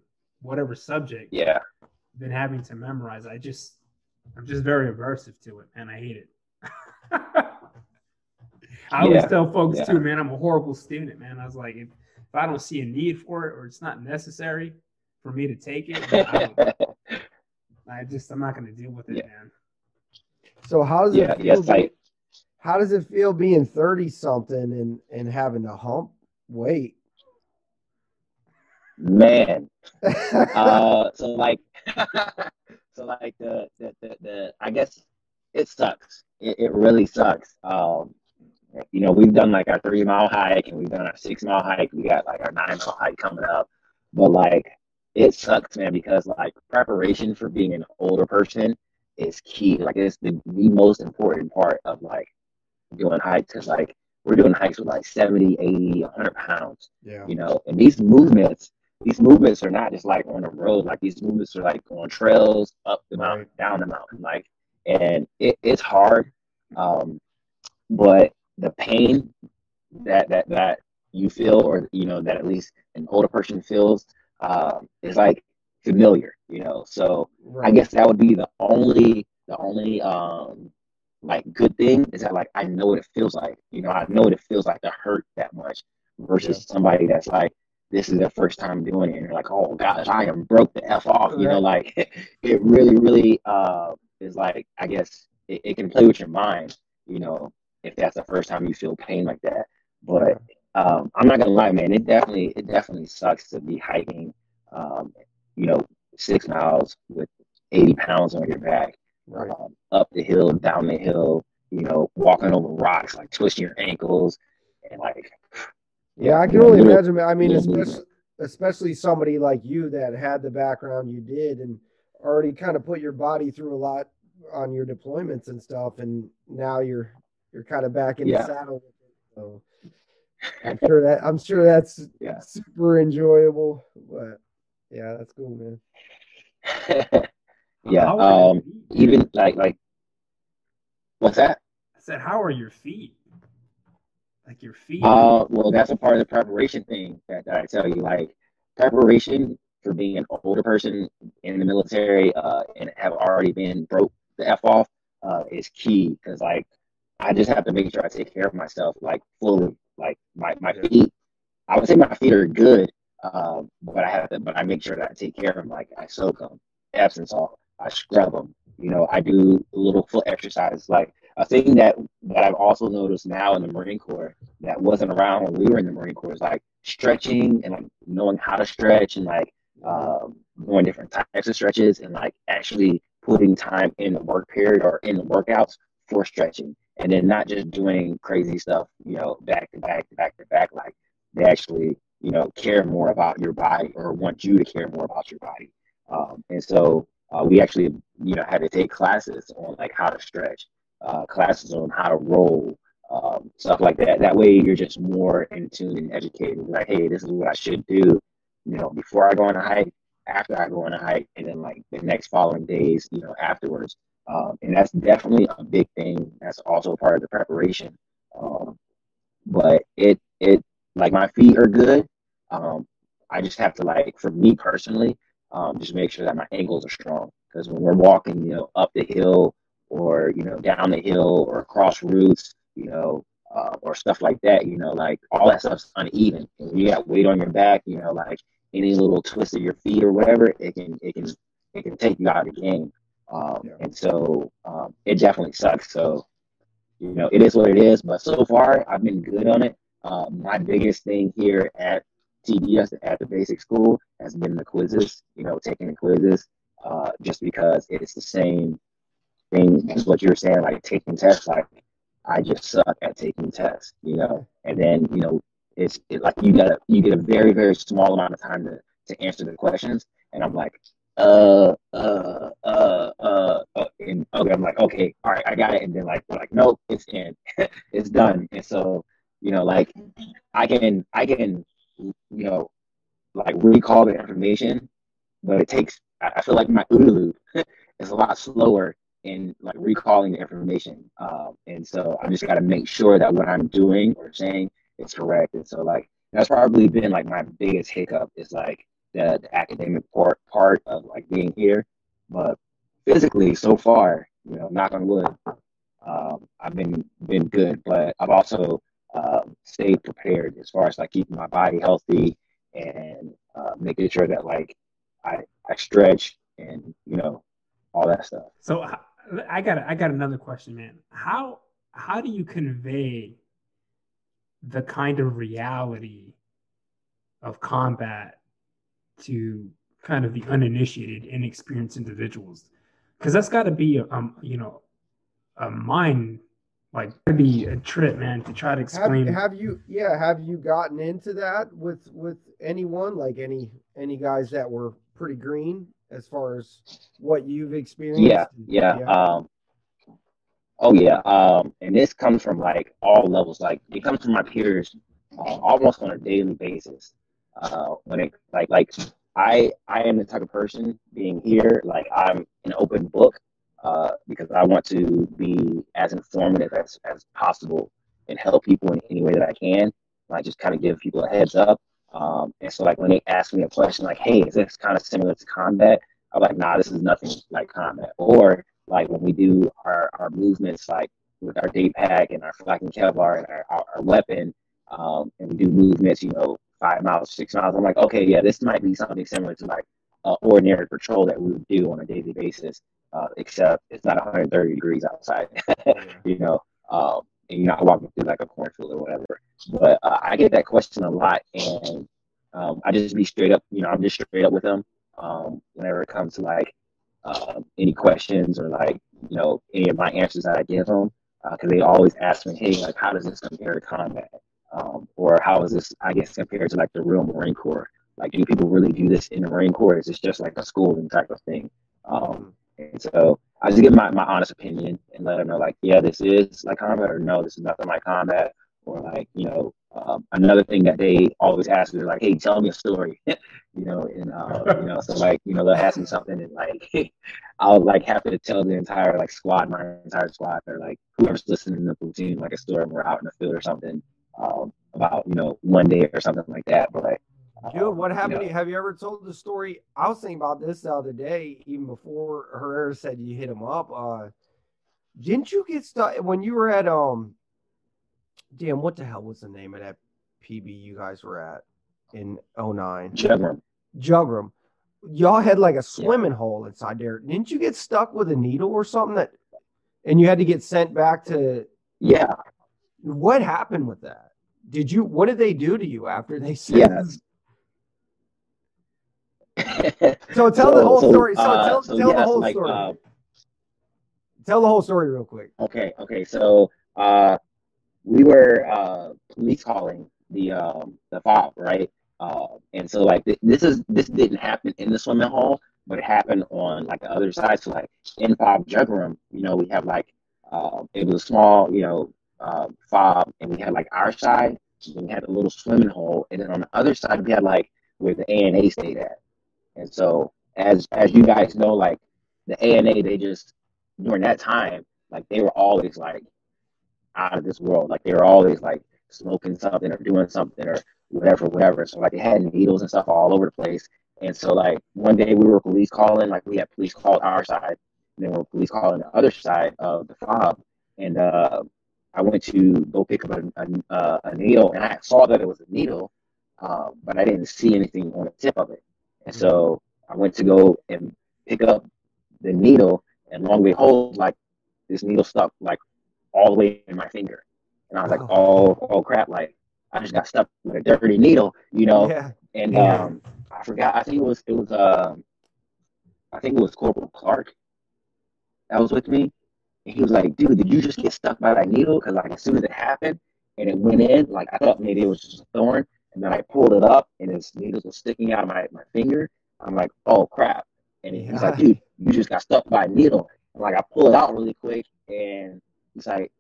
whatever subject. Yeah. Than having to memorize. I just I'm just very aversive to it and I hate it. I always yeah. tell folks yeah. too, man, I'm a horrible student, man. I was like, if, if I don't see a need for it or it's not necessary for me to take it, I, I, just I'm not going to deal with it, yeah. man. So how does yeah, it feel? Yes, how does it feel being thirty something and and having to hump weight? Man, uh, so like, so like the, the the, the I guess it sucks. It, it really sucks. Um, you know, we've done like our three mile hike and we've done our six mile hike. We got like our nine mile hike coming up. But like, it sucks, man, because like preparation for being an older person is key. Like, it's the, the most important part of like doing hikes. Cause like, we're doing hikes with like 70, 80, 100 pounds. Yeah. You know, and these movements, these movements are not just like on the road. Like, these movements are like on trails, up the mountain, down the mountain. Like, and it, it's hard. Um, but the pain that that that you feel, or you know that at least an older person feels, um, is like familiar, you know. So right. I guess that would be the only the only um like good thing is that like I know what it feels like. You know, I know what it feels like to hurt that much versus yeah. somebody that's like this is their first time doing it and you're like, oh gosh, I am broke the F off. You know, like it really, really uh is like I guess it, it can play with your mind, you know, if that's the first time you feel pain like that. But um, I'm not gonna lie, man. It definitely it definitely sucks to be hiking, um, you know, six miles with 80 pounds on your back, right. um, up the hill, down the hill, you know, walking over rocks, like twisting your ankles, and like. Yeah, I can only imagine. I mean, especially especially somebody like you that had the background you did and already kind of put your body through a lot on your deployments and stuff, and now you're you're kind of back in yeah. the saddle. So I'm sure that I'm sure that's yeah. super enjoyable. But yeah, that's cool, man. yeah. Um even like like what's that? I said, how are your feet? Like your feet. Uh well that's a part of the preparation thing that, that I tell you. Like preparation for being an older person in the military uh, and have already been broke the F off uh, is key because like I just have to make sure I take care of myself like fully. Like my, my feet, I would say my feet are good, um, but I have to, but I make sure that I take care of them. Like I soak them, Epsom salt, I scrub them. You know, I do little foot exercises. Like a thing that that I've also noticed now in the Marine Corps that wasn't around when we were in the Marine Corps is like stretching and like knowing how to stretch and like um, doing different types of stretches and like actually putting time in the work period or in the workouts for stretching and then not just doing crazy stuff, you know, back to back to back to back. Like they actually, you know, care more about your body or want you to care more about your body. Um, and so uh, we actually, you know, had to take classes on like how to stretch, uh, classes on how to roll, um, stuff like that. That way you're just more in tune and educated. Like, hey, this is what I should do, you know, before I go on a hike, after I go on a hike, and then like the next following days, you know, afterwards. Um, and that's definitely a big thing. That's also part of the preparation. Um, but it it like my feet are good. Um, I just have to like for me personally, um, just make sure that my ankles are strong because when we're walking, you know, up the hill or you know down the hill or across routes, you know, uh, or stuff like that, you know, like all that stuff's uneven. And you got weight on your back, you know, like any little twist of your feet or whatever, it can it can it can take you out of the game. Um, yeah. And so um, it definitely sucks. So, you know, it is what it is. But so far, I've been good on it. Um, my biggest thing here at TBS, at the basic school, has been the quizzes, you know, taking the quizzes, uh, just because it's the same thing as what you were saying, like taking tests. Like, I just suck at taking tests, you know, and then, you know, it's it, like you got you get a very very small amount of time to to answer the questions, and I'm like, uh, uh, uh, uh, uh, and okay, I'm like, okay, all right, I got it. And then like, like, nope, it's in, it's done. And so, you know, like, I can, I can, you know, like recall the information, but it takes. I feel like my OODA loop is a lot slower in like recalling the information. Um, and so I just got to make sure that what I'm doing or saying is correct. And so like that's probably been like my biggest hiccup is like the, the academic part part of like being here, but physically so far, you know, knock on wood, um, I've been been good. But I've also um, stayed prepared as far as like keeping my body healthy and uh, making sure that like I I stretch and you know all that stuff. So I got I got another question, man. How how do you convey the kind of reality of combat to kind of the uninitiated, inexperienced individuals, because that's got to be a, um, you know, a mind like be a trip, man, to try to explain. Have, have, you, yeah, have you gotten into that with with anyone, like any any guys that were pretty green as far as what you've experienced? Yeah, yeah. yeah. Um, oh yeah. Um, and this comes from like all levels. Like it comes from my peers uh, almost on a daily basis uh, when it like like I I am the type of person being here like I'm an open book uh, because I want to be as informative as, as possible and help people in any way that I can. I just kind of give people a heads up. Um, and so like when they ask me a question like, "Hey, is this kind of similar to combat?" I'm like, "Nah, this is nothing like combat." Or like when we do our, our movements like with our day pack and our flak and Kevlar and our, our, our weapon, um, and we do movements, you know, five miles, six miles. I'm like, okay, yeah, this might be something similar to like uh, ordinary patrol that we would do on a daily basis, uh, except it's not 130 degrees outside, you know, um, you're not walking through like a cornfield or whatever. But uh, I get that question a lot, and um, I just be straight up, you know, I'm just straight up with them um, whenever it comes to like uh, any questions or like, you know, any of my answers that I give them, because uh, they always ask me, hey, like, how does this compare to combat? Um, or how is this, I guess, compared to like the real Marine Corps? Like, do people really do this in the Marine Corps? Is this just like a schooling type of thing? Um, and so I just give my, my honest opinion and let them know, like, yeah, this is like combat, or no, this is nothing like combat, or like, you know, um, another thing that they always ask is like, hey, tell me a story, you know, and uh, you know, so like, you know, they'll ask me something and like, I'll like have to tell the entire like squad, my entire squad, or like whoever's listening in the platoon, like a story we're out in the field or something um, about you know one day or something like that. But like, Dude, what happened? You. Have you ever told the story? I was thinking about this the other day, even before Herrera said you hit him up. Uh, didn't you get stuck when you were at um? Damn, what the hell was the name of that PB you guys were at in 09? Jugram. Jugram. Y'all had like a swimming yeah. hole inside there. Didn't you get stuck with a needle or something that, and you had to get sent back to? Yeah. What happened with that? Did you? What did they do to you after they said? Yes. so tell so, the whole story. So uh, tell, so tell yes, the whole like, story. Uh, tell the whole story real quick. Okay. Okay. So uh, we were uh, police calling the um, the fob, right? Uh, and so like th- this is this didn't happen in the swimming hole, but it happened on like the other side. So like in fob Jugram, you know, we have like uh, it was a small, you know, uh, fob, and we had like our side, and we had a little swimming hole, and then on the other side we had like where the ANA stayed at. And so as as you guys know, like the ANA, they just during that time, like they were always like out of this world. Like they were always like smoking something or doing something or whatever, whatever. So like they had needles and stuff all over the place. And so like one day we were police calling, like we had police call our side, and then we were police calling the other side of the fob. And uh, I went to go pick up a, a, a, needle, and I saw that it was a needle, uh, but I didn't see anything on the tip of it. And so I went to go and pick up the needle, and long way hold like this needle stuck like all the way in my finger, and I was like, oh, oh crap! Like I just got stuck with a dirty needle, you know. Yeah. And yeah. um, I forgot. I think it was it was uh, I think it was Corporal Clark that was with me, and he was like, dude, did you just get stuck by that needle? Because like as soon as it happened and it went in, like I thought maybe it was just a thorn, and then I pulled it up and his needles were sticking out of my, my finger. I'm like, oh crap. And he's yeah. like, dude, you just got stuck by a needle. I'm like, I pull it out really quick and he's like,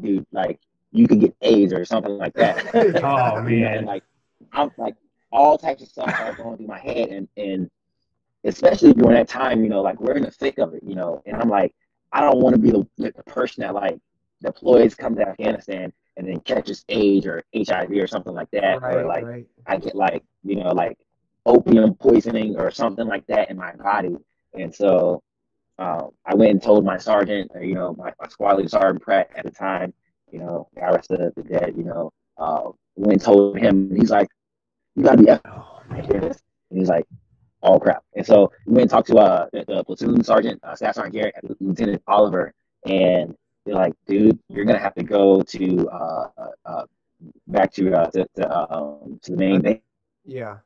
dude, like you could get AIDS or something like that. oh man. and like I'm like all types of stuff are going through my head and and especially during that time, you know, like we're in the thick of it, you know, and I'm like, I don't want to be the, the person that like deploys, comes to Afghanistan and then catches AIDS or HIV or something like that, right, or like right. I get like you know like opium poisoning or something like that in my body, and so um, I went and told my sergeant, or, you know, my, my squad leader sergeant Pratt at the time, you know, I arrested the dead, you know, uh, went and told him, and he's like, "You gotta be oh, and he's like, "Oh crap!" And so we went and talked to uh, the, the platoon sergeant, uh, Staff Sergeant Garrett, Lieutenant Oliver, and they're like, dude, you're gonna have to go to uh, uh, back to uh to, to, um, to the main base. Yeah.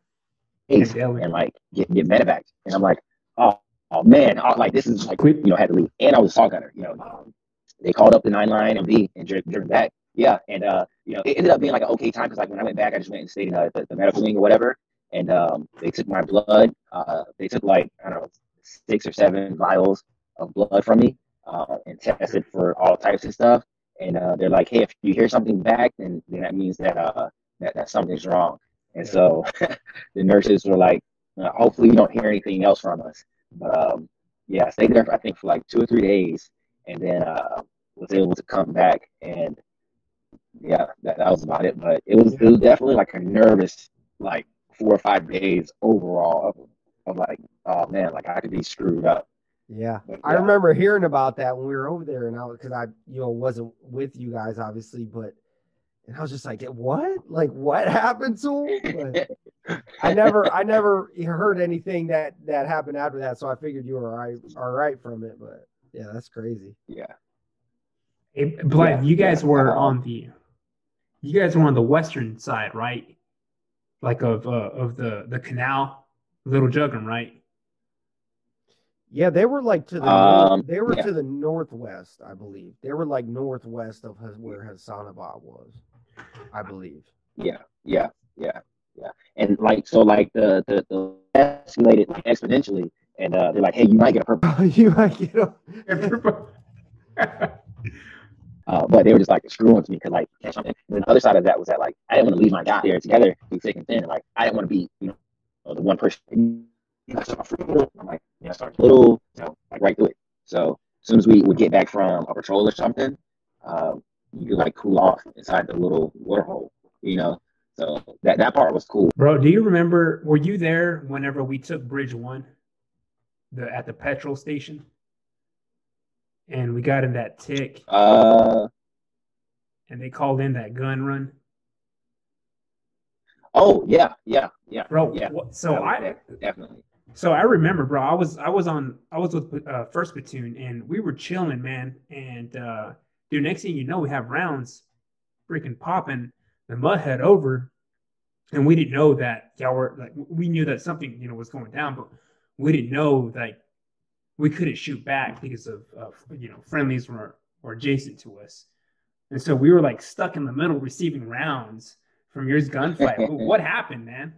And like get get medevac. And I'm like, oh, oh man, oh, like this is like quick, you know had to leave. And I was a saw gunner. You know, um, they called up the nine line MD and driven back. Yeah, and uh, you know, it ended up being like an okay time because like when I went back, I just went and stayed in uh, the, the medical wing or whatever. And um, they took my blood. Uh, they took like I don't know six or seven vials of blood from me uh, and tested for all types of stuff. And uh, they're like, hey, if you hear something back, then, then that means that, uh, that, that something's wrong. And so the nurses were like, uh, hopefully you don't hear anything else from us. But um, yeah, I stayed there, for, I think, for like two or three days and then uh, was able to come back. And yeah, that, that was about it. But it was, it was definitely like a nervous, like four or five days overall of, of like, oh man, like I could be screwed up. Yeah. But, yeah. I remember hearing about that when we were over there, and I because I you know wasn't with you guys obviously, but and I was just like, what? Like what happened to him? But I never I never heard anything that that happened after that, so I figured you were all right all right from it. But yeah, that's crazy. Yeah. Hey, Blythe, yeah, you guys yeah. were on the you guys were on the western side, right? Like of uh, of the the canal, Little Juggum, right? Yeah, they were like to the um, they were yeah. to the northwest, I believe. They were like northwest of where Hassanabad was, I believe. Yeah, yeah, yeah, yeah. And like so, like the the, the escalated like exponentially, and uh, they're like, "Hey, you might get a purple. you might get a purple." uh, but they were just like screwing with me because like catch something. And then the other side of that was that like I didn't want to leave my guy there together through thick and thin. Like I didn't want to be you know the one person I start off little. I'm like, yeah, start little, you know, like right through it. So as soon as we would get back from a patrol or something, um, you could like cool off inside the little water hole, you know. So that that part was cool. Bro, do you remember? Were you there whenever we took Bridge One, the at the petrol station, and we got in that tick? Uh, and they called in that gun run. Oh yeah, yeah, yeah, bro. Yeah. So I definitely. So I remember, bro. I was I was on I was with uh, first platoon, and we were chilling, man. And uh, dude, next thing you know, we have rounds freaking popping. The mud head over, and we didn't know that y'all were like we knew that something you know was going down, but we didn't know like we couldn't shoot back because of, of you know friendlies were were adjacent to us, and so we were like stuck in the middle receiving rounds from your gunfight. what happened, man?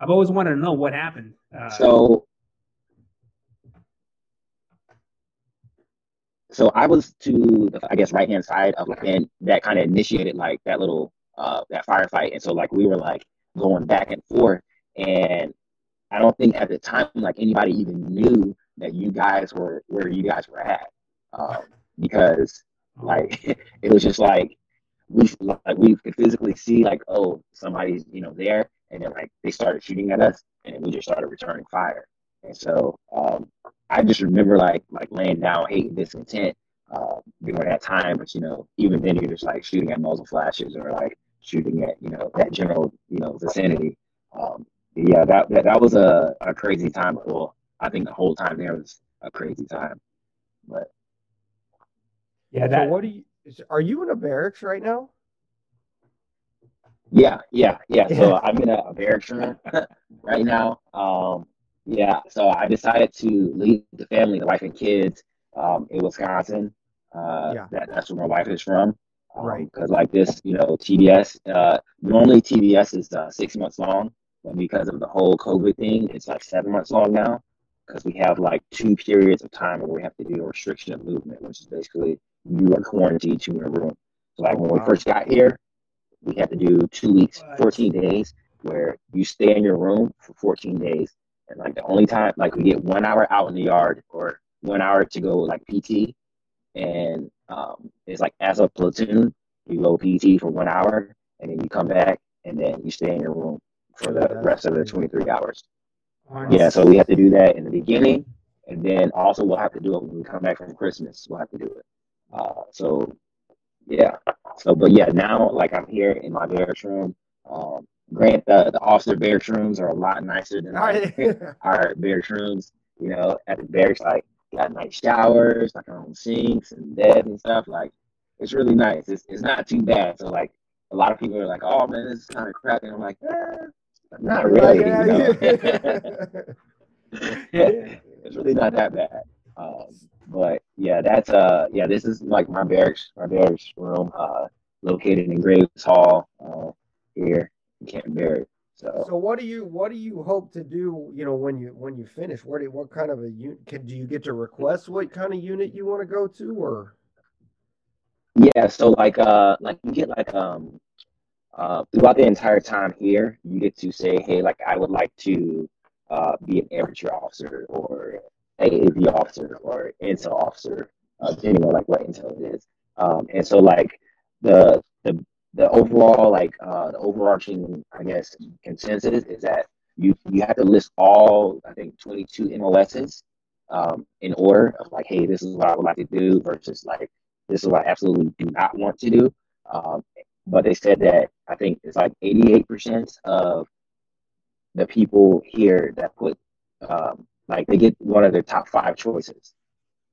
I've always wanted to know what happened. Uh, so, so I was to the I guess right hand side of like, and that kind of initiated like that little uh that firefight, and so like we were like going back and forth, and I don't think at the time like anybody even knew that you guys were where you guys were at, um, because like it was just like we like we could physically see like oh somebody's you know there and then like they started shooting at us and we just started returning fire. And so um, i just remember like like laying down hate discontent uh, during that time. But you know even then you're just like shooting at muzzle flashes or like shooting at you know that general you know vicinity. Um, yeah that, that that was a, a crazy time. Well i think the whole time there was a crazy time. But yeah that so what do you are you in a barracks right now? Yeah, yeah, yeah. So I'm in a, a barracks room right now. Um, yeah, so I decided to leave the family, the wife and kids, um, in Wisconsin. Uh, yeah. that, that's where my wife is from. Um, right. Because like this, you know, TBS. Uh, normally TBS is uh, six months long, but because of the whole COVID thing, it's like seven months long now. Because we have like two periods of time where we have to do a restriction of movement, which is basically you are quarantined to a room. So like when we first got here, we had to do two weeks, 14 days, where you stay in your room for 14 days. And like the only time, like we get one hour out in the yard or one hour to go like PT. And um, it's like as a platoon, you go PT for one hour and then you come back and then you stay in your room for the rest of the 23 hours. Yeah, so we have to do that in the beginning. And then also we'll have to do it when we come back from Christmas. We'll have to do it. Uh, so yeah. So, but yeah, now like I'm here in my barracks room. Um, grant the, the officer barracks rooms are a lot nicer than our, our barracks rooms. You know, at the barracks, like got nice showers, like our own sinks and beds and stuff. Like it's really nice. It's it's not too bad. So like a lot of people are like, "Oh man, this is kind of crap," and I'm like, eh, "Not really." You know? yeah, it's really not that bad. Um, but yeah, that's uh yeah, this is like my barracks, my barracks room, uh, located in Graves Hall, uh, here in Camp Barrett. So, so what do you what do you hope to do? You know, when you when you finish, what do, what kind of a unit? Can do you get to request what kind of unit you want to go to, or? Yeah, so like uh like you get like um uh throughout the entire time here, you get to say, hey, like I would like to uh be an infantry officer or AAV officer or intel officer, uh, depending on like what intel it is. Um, and so like the the the overall like uh, the overarching I guess consensus is that you you have to list all I think 22 MOSs um, in order of like, hey, this is what I would like to do versus like this is what I absolutely do not want to do. Um, but they said that I think it's like 88% of the people here that put um, like they get one of their top five choices.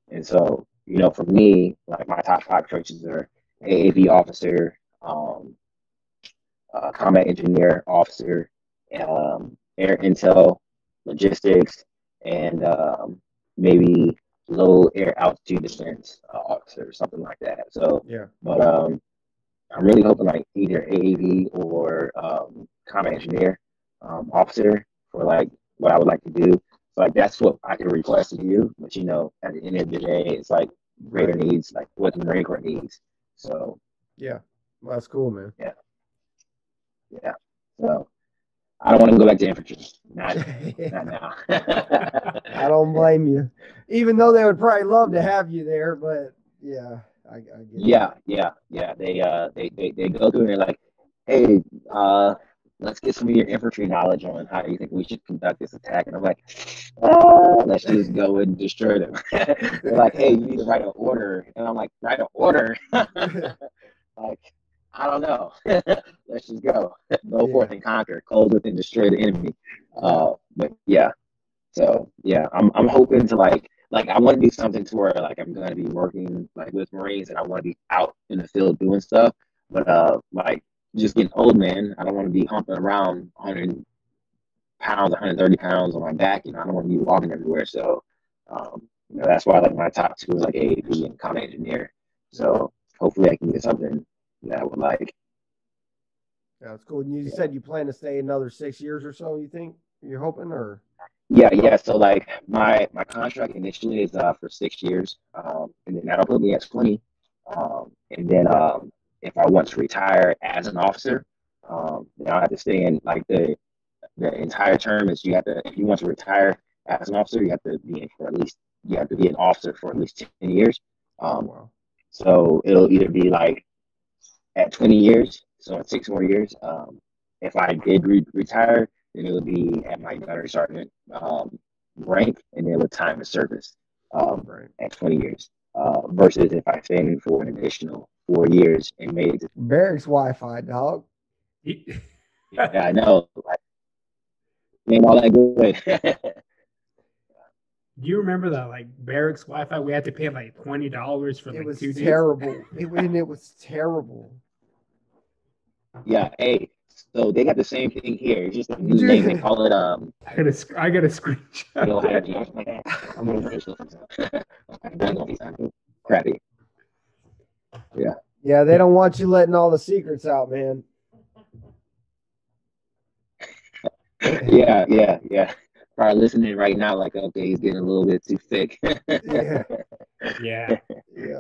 And so, you know, for me, like my top five choices are AAV officer, um, uh, combat engineer officer, um, air intel, logistics, and um, maybe low air altitude defense uh, officer or something like that. So yeah, but um, I'm really hoping like either AAV or um, combat engineer um, officer for like what I would like to do. Like that's what I can request of you. But you know, at the end of the day, it's like greater needs, like what the Marine Corps needs. So yeah, well, that's cool, man. Yeah, yeah. So I don't want to go back to infantry. Not, not now. I don't blame you. Even though they would probably love to have you there, but yeah, I, I get Yeah, it. yeah, yeah. They uh they, they, they go through and they're like, hey, uh let's get some of your infantry knowledge on how you think we should conduct this attack. And I'm like, oh, let's just go and destroy them. they're like, hey, you need to write an order. And I'm like, write an order? like I don't know. Let's just go. Go yeah. forth and conquer. Close with and destroy the enemy. Uh, but yeah. So yeah, I'm I'm hoping to like like I want to do something to where like I'm gonna be working like with Marines and I want to be out in the field doing stuff. But uh, like just getting old, man. I don't want to be humping around 100 pounds, 130 pounds on my back. You know, I don't want to be walking everywhere. So, um, you know, that's why like my top two is like AAV and combat engineer. So hopefully I can get something that I would like. Yeah, that's cool. And you yeah. said you plan to stay another six years or so. You think you're hoping, or? Yeah, yeah. So like my my contract initially is uh for six years, um, and then that'll put me at twenty. Um, and then um, if I want to retire as an officer, um, then I'll have to stay in like the the entire term. Is you have to if you want to retire as an officer, you have to be in for at least you have to be an officer for at least ten years. Um, wow. So it'll either be like at 20 years, so in six more years. Um, if I did re- retire, then it would be at my gunnery sergeant um, rank, and then with time of service um, right. at 20 years. Uh, versus if I stayed in for an additional four years and made it. Barracks Wi-Fi, dog. yeah, I know. Like, ain't all that good. Do you remember that like barracks Wi-Fi? We had to pay like twenty dollars for like it was two terrible. it, and it was terrible. Yeah, hey, so they got the same thing here. It's just a new name. They call it um. I got a I got a screenshot. Crappy. Yeah. Yeah, they don't want you letting all the secrets out, man. yeah, yeah, yeah probably listening right now, like, okay, he's getting a little bit too thick. yeah. Yeah. Yeah.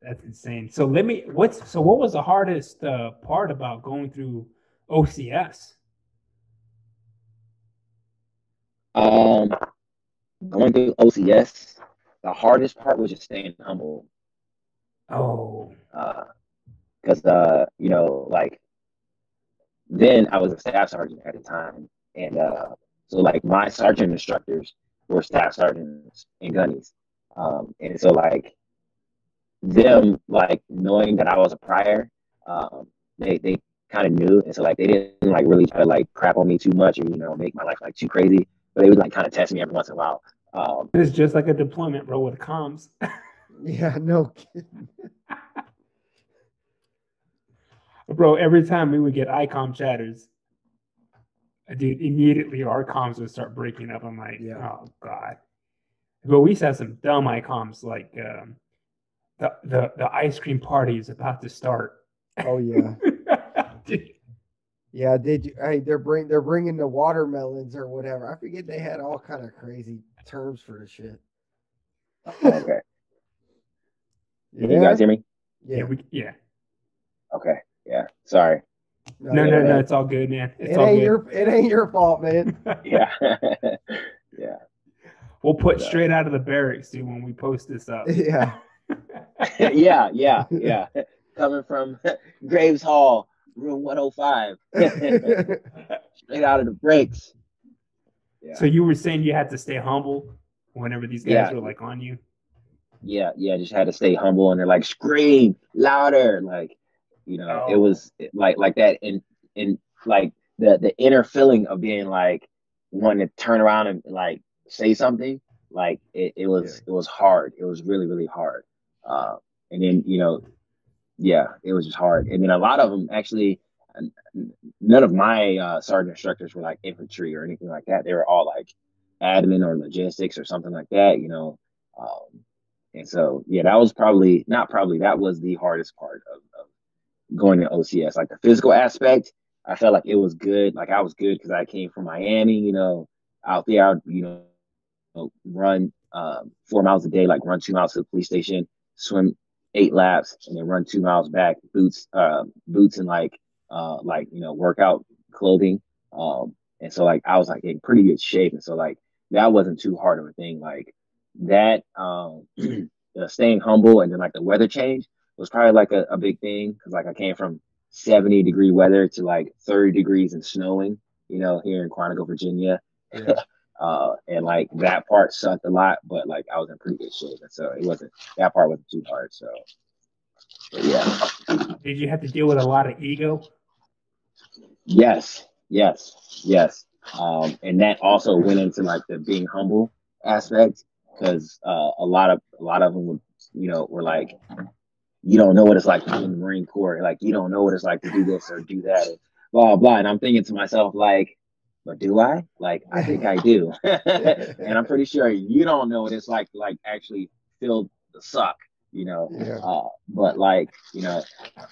That's insane. So let me what's so what was the hardest uh, part about going through OCS? Um going through OCS, the hardest part was just staying humble. Oh. Uh because uh, you know, like then I was a staff sergeant at the time. And uh, so like my sergeant instructors were staff sergeants and gunnies. Um, and so like them like knowing that I was a prior, um, they they kind of knew, and so like they didn't like really try to like crap on me too much or you know make my life like too crazy, but they would like kind of test me every once in a while. Um, it's just like a deployment, bro, with comms. yeah, no kidding. bro, every time we would get ICOM chatters, dude, immediately our comms would start breaking up. I'm like, yeah. oh god. But we used to have some dumb ICOMs like um, the the the ice cream party is about to start. Oh yeah. yeah, did you? Hey, they're bring they're bringing the watermelons or whatever. I forget they had all kind of crazy terms for the shit. okay. Yeah. Can you guys hear me? Yeah. Yeah. We, yeah. Okay. Yeah. Sorry. No, no, no, no, It's all good, man. It's it all ain't good. your it ain't your fault, man. yeah. yeah. We'll put uh, straight out of the barracks, dude, when we post this up. Yeah. yeah, yeah, yeah. coming from Graves Hall, room 105, straight out of the breaks. Yeah. So you were saying you had to stay humble whenever these guys yeah. were like on you. Yeah, yeah, just had to stay humble, and they're like scream louder, like you know, oh. it was like like that, and and like the the inner feeling of being like wanting to turn around and like say something, like it, it was yeah. it was hard. It was really really hard. Uh, and then you know, yeah, it was just hard. And then a lot of them actually, none of my uh, sergeant instructors were like infantry or anything like that. They were all like admin or logistics or something like that, you know. Um, and so, yeah, that was probably not probably that was the hardest part of, of going to OCS. Like the physical aspect, I felt like it was good. Like I was good because I came from Miami, you know, out there, I'd, you know, run uh, four miles a day, like run two miles to the police station, swim eight laps, and then run two miles back, boots, uh, boots and like, uh, like you know, workout clothing. Um, and so like I was like in pretty good shape, and so like that wasn't too hard of a thing. Like that, um, staying humble, and then like the weather change was probably like a, a big thing because like I came from 70 degree weather to like 30 degrees and snowing, you know, here in Quantico, Virginia. Yeah. uh, and like that part sucked a lot, but like I was in pretty good shape. And so it wasn't, that part wasn't too hard. So, yeah. Did you have to deal with a lot of ego? Yes, yes, yes. Um, and that also went into like the being humble aspect because uh, a lot of a lot of them you know, were like, you don't know what it's like to be in the Marine Corps. Like you don't know what it's like to do this or do that, blah blah. And I'm thinking to myself like, but do I? Like I think I do, and I'm pretty sure you don't know what it's like to like actually feel the suck. You know, yeah. uh, but like you know,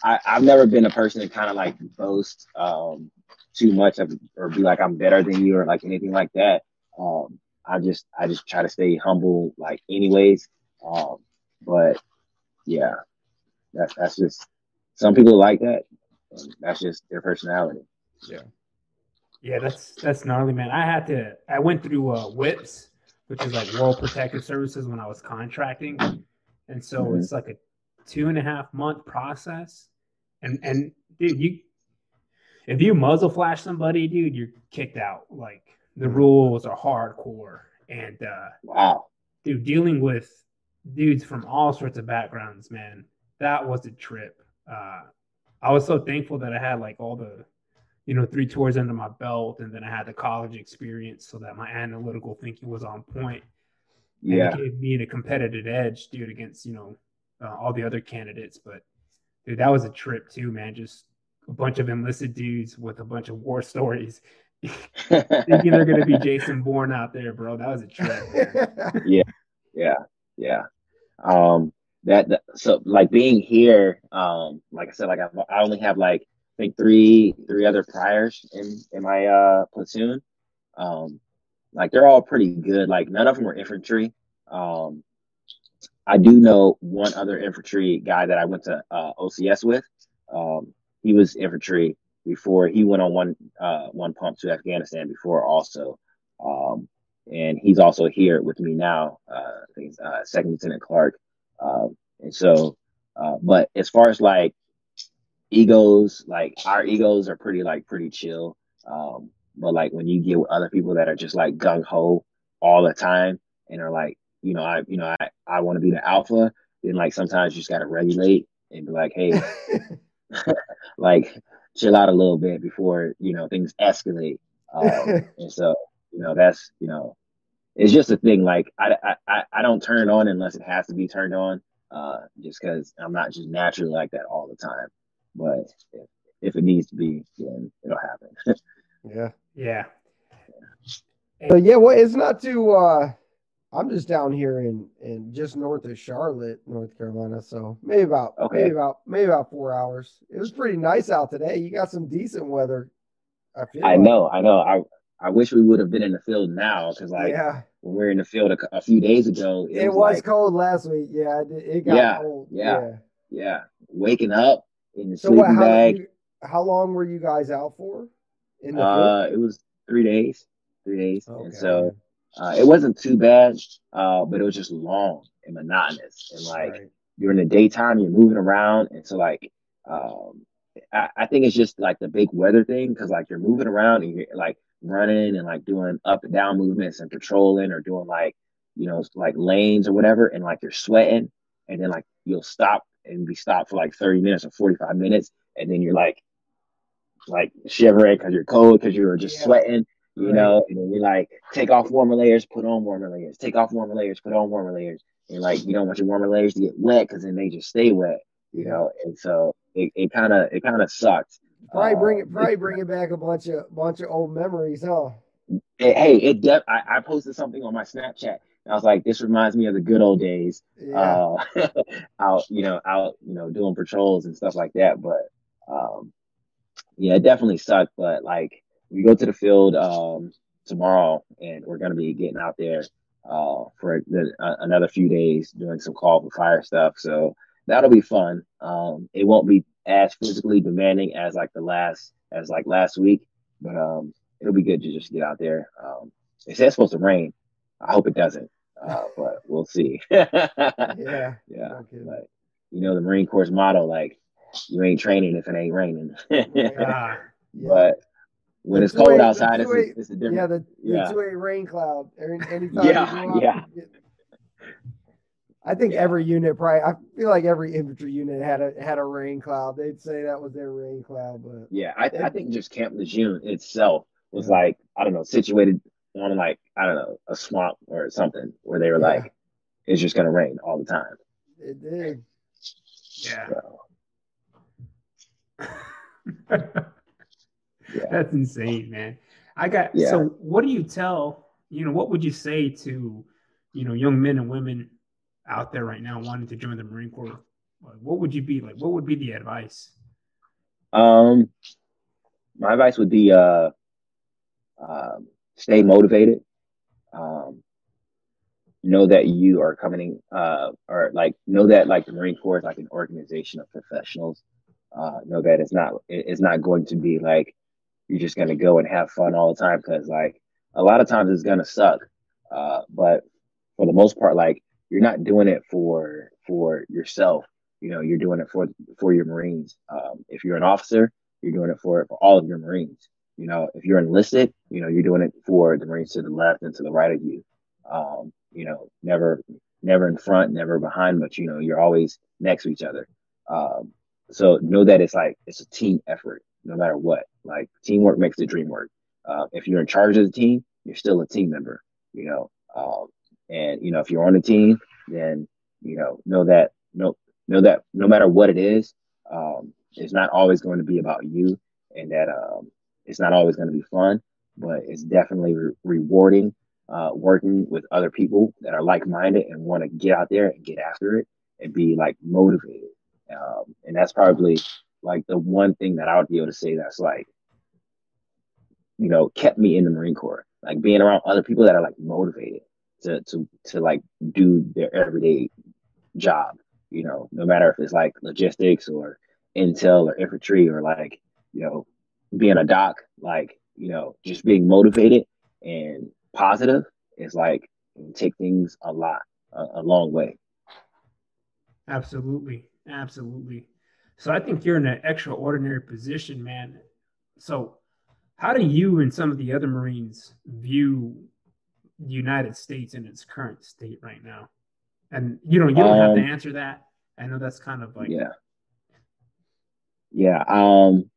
I, I've never been a person to kind of like boast um, too much of, or be like I'm better than you or like anything like that. Um, I just I just try to stay humble like anyways. Um, but yeah, that's that's just some people like that. that's just their personality. Yeah. Yeah, that's that's gnarly, man. I had to. I went through uh, WIPS, which is like World Protective Services, when I was contracting, and so mm-hmm. it's like a two and a half month process. And and dude, you if you muzzle flash somebody, dude, you're kicked out. Like the rules are hardcore. And uh wow. Dude, dealing with dudes from all sorts of backgrounds, man, that was a trip. Uh I was so thankful that I had like all the, you know, three tours under my belt and then I had the college experience so that my analytical thinking was on point. Yeah. And it gave me a competitive edge, dude, against, you know, uh, all the other candidates. But dude, that was a trip too, man. Just a bunch of enlisted dudes with a bunch of war stories. Thinking they're gonna be Jason Bourne out there, bro. That was a trip. yeah, yeah, yeah. Um, that, that, so like being here, um, like I said, like I, I only have like I think three three other priors in in my uh platoon. Um, like they're all pretty good. Like none of them were infantry. Um, I do know one other infantry guy that I went to uh, OCS with. Um, he was infantry before he went on one uh, one pump to Afghanistan before also, um, and he's also here with me now. Uh, he's uh, Second Lieutenant Clark, um, and so, uh, but as far as like egos, like our egos are pretty like pretty chill. Um, but like when you get with other people that are just like gung ho all the time and are like, you know, I you know I I want to be the alpha, then like sometimes you just got to regulate and be like, hey. like chill out a little bit before you know things escalate. Um, and so you know that's you know it's just a thing. Like I I I don't turn on unless it has to be turned on. Uh, just because I'm not just naturally like that all the time. But if, if it needs to be, then it'll happen. yeah. Yeah. So yeah, well, it's not too. uh I'm just down here in in just north of Charlotte, North Carolina. So maybe about okay. maybe about maybe about four hours. It was pretty nice out today. You got some decent weather. I feel. I like. know. I know. I I wish we would have been in the field now because like yeah. when we were in the field a, a few days ago, it, it was, like, cold last week. Yeah, it, it got yeah, cold. Yeah, yeah, yeah. Waking up in the so sleeping what, how bag. You, how long were you guys out for? In the uh, it was three days. Three days, okay. and so uh, it wasn't too bad, uh, but it was just long and monotonous. And like right. during the daytime, you're moving around, and so like um, I, I, think it's just like the big weather thing because like you're moving around and you're like running and like doing up and down movements and patrolling or doing like you know like lanes or whatever and like you're sweating and then like you'll stop and be stopped for like 30 minutes or 45 minutes and then you're like like shivering because you're cold because you were just yeah. sweating you right. know and then you're like take off warmer layers put on warmer layers take off warmer layers put on warmer layers and like you don't want your warmer layers to get wet because then they just stay wet you know and so it kind of it kind of sucked probably bring it uh, probably bring it back a bunch of bunch of old memories huh hey it def- I, I posted something on my snapchat I was like, this reminds me of the good old days. Yeah. Uh, out, you know, out, you know, doing patrols and stuff like that. But um, yeah, it definitely sucked. But like, we go to the field um, tomorrow, and we're gonna be getting out there uh, for the, uh, another few days doing some call for fire stuff. So that'll be fun. Um, it won't be as physically demanding as like the last as like last week, but um, it'll be good to just get out there. Um, it says it's supposed to rain. I hope it doesn't, uh, but we'll see. yeah, yeah. But you know the Marine Corps motto, like you ain't training if it ain't raining. yeah. But when the it's cold outside, it's, a, it's a different. Yeah, the, yeah. two eight rain cloud. Anytime yeah, yeah. I think yeah. every unit probably. I feel like every infantry unit had a had a rain cloud. They'd say that was their rain cloud, but yeah, I, I think just Camp Lejeune itself was yeah. like I don't know situated on like I don't know a swamp or something where they were yeah. like, it's just gonna rain all the time. It did. Yeah. So. yeah. That's insane, man. I got yeah. so what do you tell, you know, what would you say to, you know, young men and women out there right now wanting to join the Marine Corps? What would you be like? What would be the advice? Um my advice would be uh um stay motivated. Um, know that you are coming, uh, or like know that like the Marine Corps is like an organization of professionals. Uh, know that it's not it's not going to be like you're just gonna go and have fun all the time because like a lot of times it's gonna suck. Uh, but for the most part, like you're not doing it for for yourself. You know, you're doing it for for your Marines. Um, if you're an officer, you're doing it for for all of your Marines. You know, if you're enlisted, you know, you're doing it for the Marines to the left and to the right of you. Um, you know, never, never in front, never behind, but you know, you're always next to each other. Um, so know that it's like it's a team effort, no matter what. Like teamwork makes the dream work. Uh, if you're in charge of the team, you're still a team member. You know, um, and you know if you're on the team, then you know know that no know that no matter what it is, um, it's not always going to be about you, and that um, it's not always going to be fun, but it's definitely re- rewarding uh, working with other people that are like minded and want to get out there and get after it and be like motivated. Um, and that's probably like the one thing that I would be able to say that's like, you know, kept me in the Marine Corps, like being around other people that are like motivated to to to like do their everyday job. You know, no matter if it's like logistics or intel or infantry or like you know being a doc, like, you know, just being motivated and positive is like take things a lot, a, a long way. Absolutely. Absolutely. So I think you're in an extraordinary position, man. So how do you and some of the other Marines view the United States in its current state right now? And you know, you don't um, have to um, answer that. I know that's kind of like yeah, yeah. Um,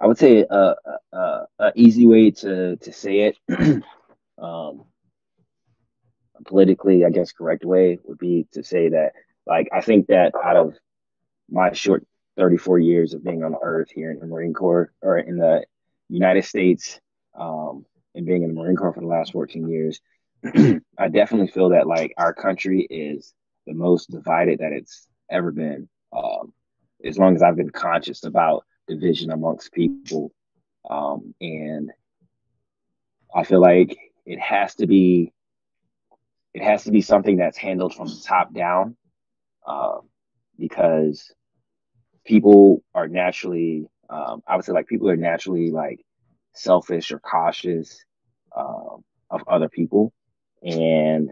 I would say a, a, a easy way to to say it, um, politically, I guess, correct way would be to say that, like, I think that out of my short 34 years of being on Earth here in the Marine Corps or in the United States, um, and being in the Marine Corps for the last 14 years, I definitely feel that like our country is the most divided that it's ever been. Um, as long as I've been conscious about division amongst people. Um, and I feel like it has to be it has to be something that's handled from the top down uh, because people are naturally um, I would say like people are naturally like selfish or cautious uh, of other people. And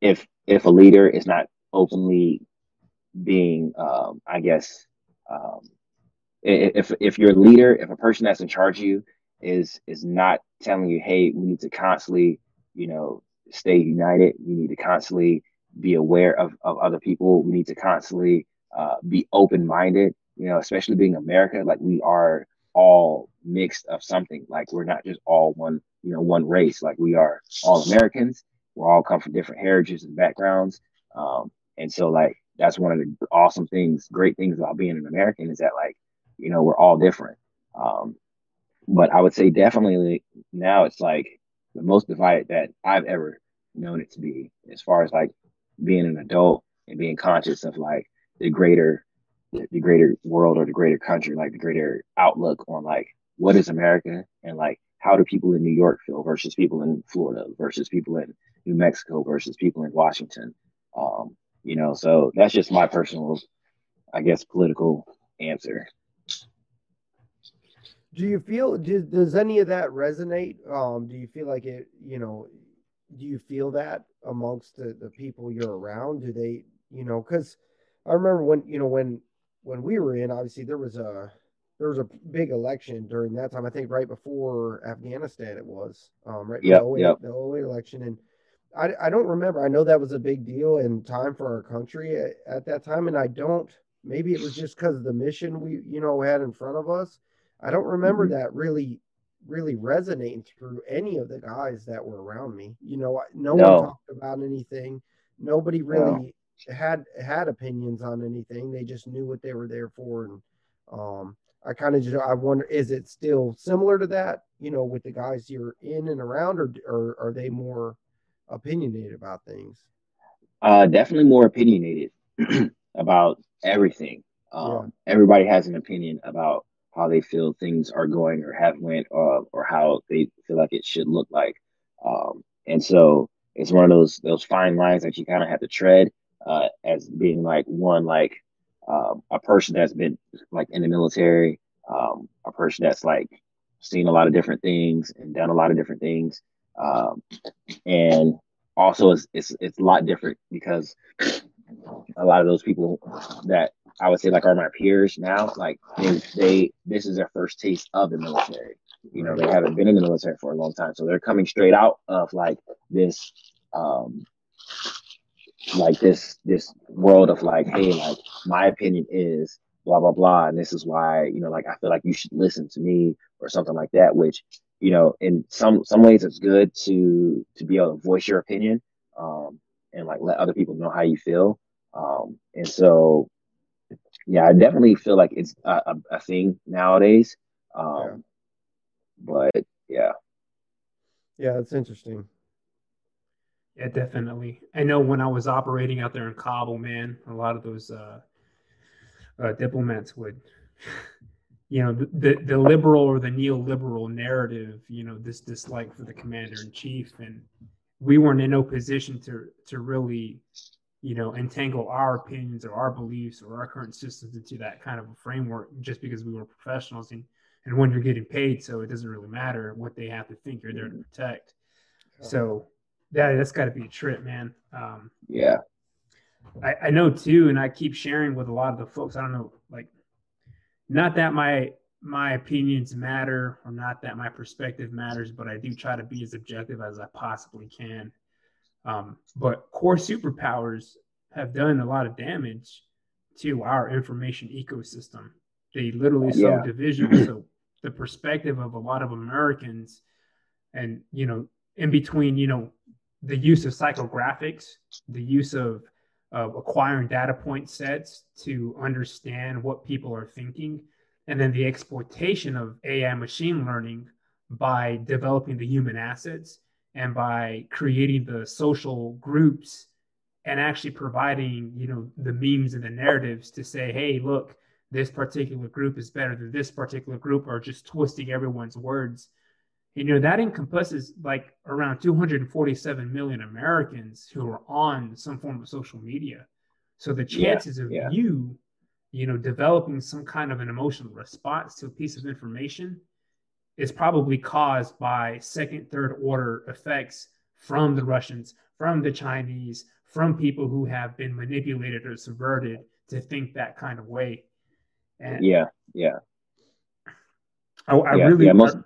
if if a leader is not openly being, um, I guess, um, if if your leader, if a person that's in charge of you is is not telling you, hey, we need to constantly, you know, stay united. We need to constantly be aware of, of other people. We need to constantly uh, be open minded. You know, especially being America, like we are all mixed of something. Like we're not just all one, you know, one race. Like we are all Americans. We're all come from different heritages and backgrounds. Um, and so like that's one of the awesome things, great things about being an American is that like, you know, we're all different. Um, but I would say definitely now it's like the most divided that I've ever known it to be as far as like being an adult and being conscious of like the greater the greater world or the greater country, like the greater outlook on like what is America and like how do people in New York feel versus people in Florida versus people in New Mexico versus people in Washington. Um, you know, so that's just my personal, I guess, political answer. Do you feel does, does any of that resonate? Um, do you feel like it? You know, do you feel that amongst the, the people you're around? Do they, you know, because I remember when you know when when we were in, obviously there was a there was a big election during that time. I think right before Afghanistan it was, um, right? Yeah, the 08, yep. the 08 election, and I I don't remember. I know that was a big deal in time for our country at, at that time, and I don't. Maybe it was just because of the mission we you know had in front of us. I don't remember mm-hmm. that really really resonating through any of the guys that were around me. You know, no, no. one talked about anything. Nobody really no. had had opinions on anything. They just knew what they were there for, and um, I kind of just I wonder is it still similar to that? You know, with the guys you're in and around, or or are they more opinionated about things? Uh, definitely more opinionated about everything. Um, yeah. Everybody has an opinion about how they feel things are going or have went uh, or how they feel like it should look like. Um, and so it's one of those those fine lines that you kind of have to tread uh, as being like one like um, a person that's been like in the military, um, a person that's like seen a lot of different things and done a lot of different things, um, and also it's, it's it's a lot different because a lot of those people that I would say like are my peers now. Like they, they this is their first taste of the military. You know, they haven't been in the military for a long time, so they're coming straight out of like this, um, like this this world of like, hey, like my opinion is blah blah blah, and this is why you know, like I feel like you should listen to me or something like that. Which you know, in some some ways, it's good to to be able to voice your opinion, um, and like let other people know how you feel. Um, and so yeah, I definitely feel like it's a, a, a thing nowadays. Um, yeah. But yeah. Yeah, it's interesting. Yeah, definitely. I know when I was operating out there in Kabul, man, a lot of those uh, uh, diplomats would, you know, the, the, the liberal or the neoliberal narrative, you know, this dislike for the commander in chief, and we weren't in no position to to really you know, entangle our opinions or our beliefs or our current systems into that kind of a framework just because we were professionals and and when you're getting paid, so it doesn't really matter what they have to think you're there to protect. So that that's got to be a trip, man. Um, yeah, I, I know too, and I keep sharing with a lot of the folks. I don't know, like, not that my my opinions matter or not that my perspective matters, but I do try to be as objective as I possibly can. Um, but core superpowers have done a lot of damage to our information ecosystem. They literally sow yeah. division. so the perspective of a lot of Americans, and you know, in between, you know, the use of psychographics, the use of of acquiring data point sets to understand what people are thinking, and then the exploitation of AI machine learning by developing the human assets and by creating the social groups and actually providing you know the memes and the narratives to say hey look this particular group is better than this particular group or just twisting everyone's words you know that encompasses like around 247 million americans who are on some form of social media so the chances yeah, of yeah. you you know developing some kind of an emotional response to a piece of information is probably caused by second, third order effects from the Russians, from the Chinese, from people who have been manipulated or subverted to think that kind of way. And yeah, yeah. I, I yeah, really. Yeah, most,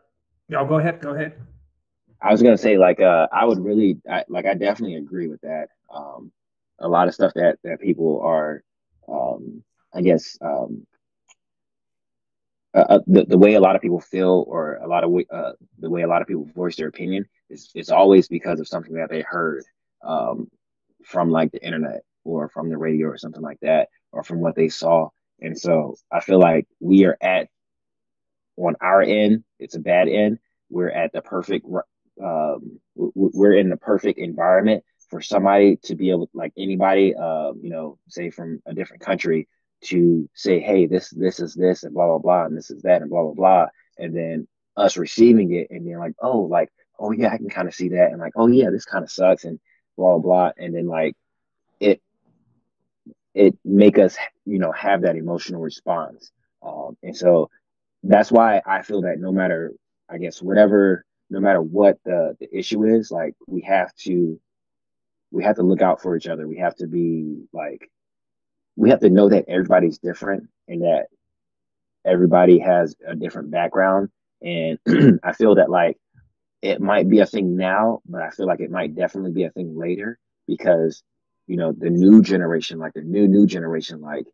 no, go ahead. Go ahead. I was gonna say like uh, I would really I, like I definitely agree with that. Um, a lot of stuff that that people are, um, I guess, um, uh, uh the the way a lot of people feel or a lot of uh, the way a lot of people voice their opinion is it's always because of something that they heard um, from like the internet or from the radio or something like that or from what they saw. And so I feel like we are at on our end, it's a bad end. We're at the perfect um, we're in the perfect environment for somebody to be able, like anybody, uh, you know, say from a different country, to say, hey, this this is this and blah blah blah, and this is that and blah blah blah, and then us receiving it and being like, oh, like, oh yeah, I can kind of see that, and like, oh yeah, this kind of sucks, and blah blah, and then like it it make us, you know, have that emotional response, um, and so that's why I feel that no matter, I guess, whatever no matter what the, the issue is, like we have to we have to look out for each other. We have to be like we have to know that everybody's different and that everybody has a different background. And I feel that like it might be a thing now, but I feel like it might definitely be a thing later because, you know, the new generation, like the new, new generation, like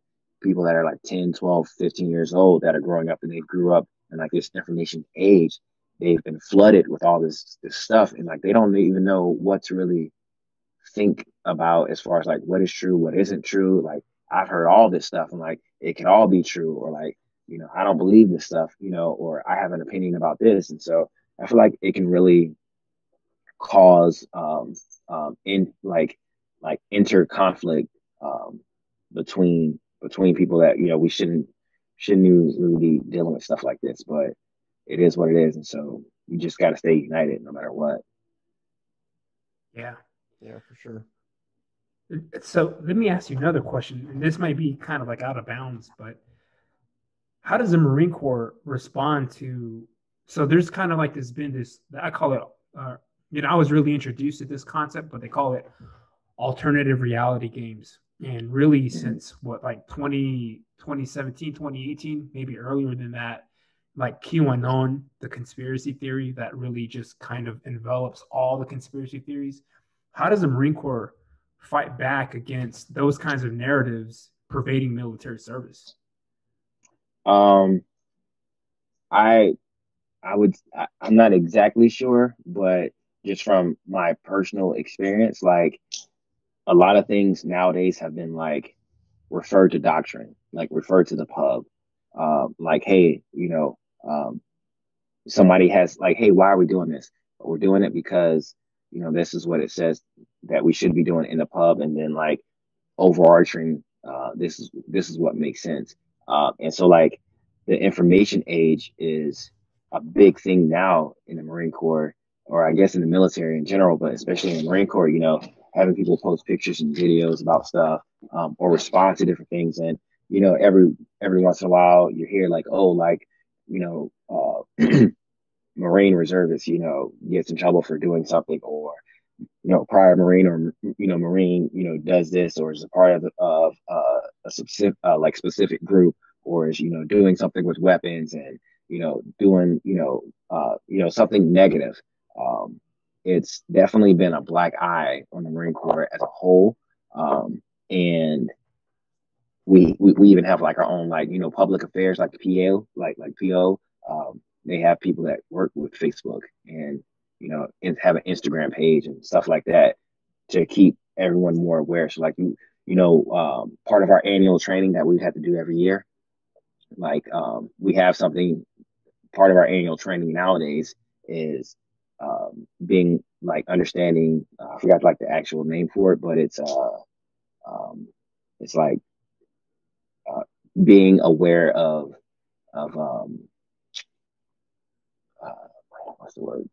people that are like 10, 12, 15 years old that are growing up and they grew up in like this information age, they've been flooded with all this this stuff and like they don't even know what to really think about as far as like what is true, what isn't true. Like I've heard all this stuff and like it can all be true or like, you know, I don't believe this stuff, you know, or I have an opinion about this. And so I feel like it can really cause um um in like like inter conflict um between between people that, you know, we shouldn't shouldn't even really be dealing with stuff like this. But it is what it is, and so you just got to stay united no matter what. Yeah, yeah, for sure. So let me ask you another question, and this might be kind of like out of bounds, but how does the Marine Corps respond to? So there's kind of like this been this I call it, uh, you know, I was really introduced to this concept, but they call it alternative reality games, and really mm-hmm. since what like 20, 2017, 2018, maybe earlier than that, like QAnon, the conspiracy theory that really just kind of envelops all the conspiracy theories. How does the Marine Corps fight back against those kinds of narratives pervading military service? Um, I, I would, I, I'm not exactly sure, but just from my personal experience, like a lot of things nowadays have been like referred to doctrine, like referred to the pub. Um, like, hey, you know, um, somebody has like, hey, why are we doing this? We're doing it because you know this is what it says that we should be doing in the pub, and then like overarching, uh, this is this is what makes sense. Uh, and so like the information age is a big thing now in the Marine Corps, or I guess in the military in general, but especially in the Marine Corps, you know, having people post pictures and videos about stuff um, or respond to different things. And, you know, every every once in a while you hear like, oh, like you know, uh, Marine reservists, you know, gets in trouble for doing something or, you know, prior Marine or, you know, Marine, you know, does this or is a part of, of uh, a specific, uh, like specific group or is, you know, doing something with weapons and, you know, doing, you know, uh, you know, something negative. Um, it's definitely been a black eye on the Marine Corps as a whole. Um, and we, we, we even have like our own like you know public affairs like the PO like like PO. Um, they have people that work with Facebook and you know have an Instagram page and stuff like that to keep everyone more aware. So like you you know um, part of our annual training that we have to do every year, like um, we have something. Part of our annual training nowadays is um, being like understanding. Uh, I forgot like the actual name for it, but it's uh, um, it's like being aware of of um uh, what's the word?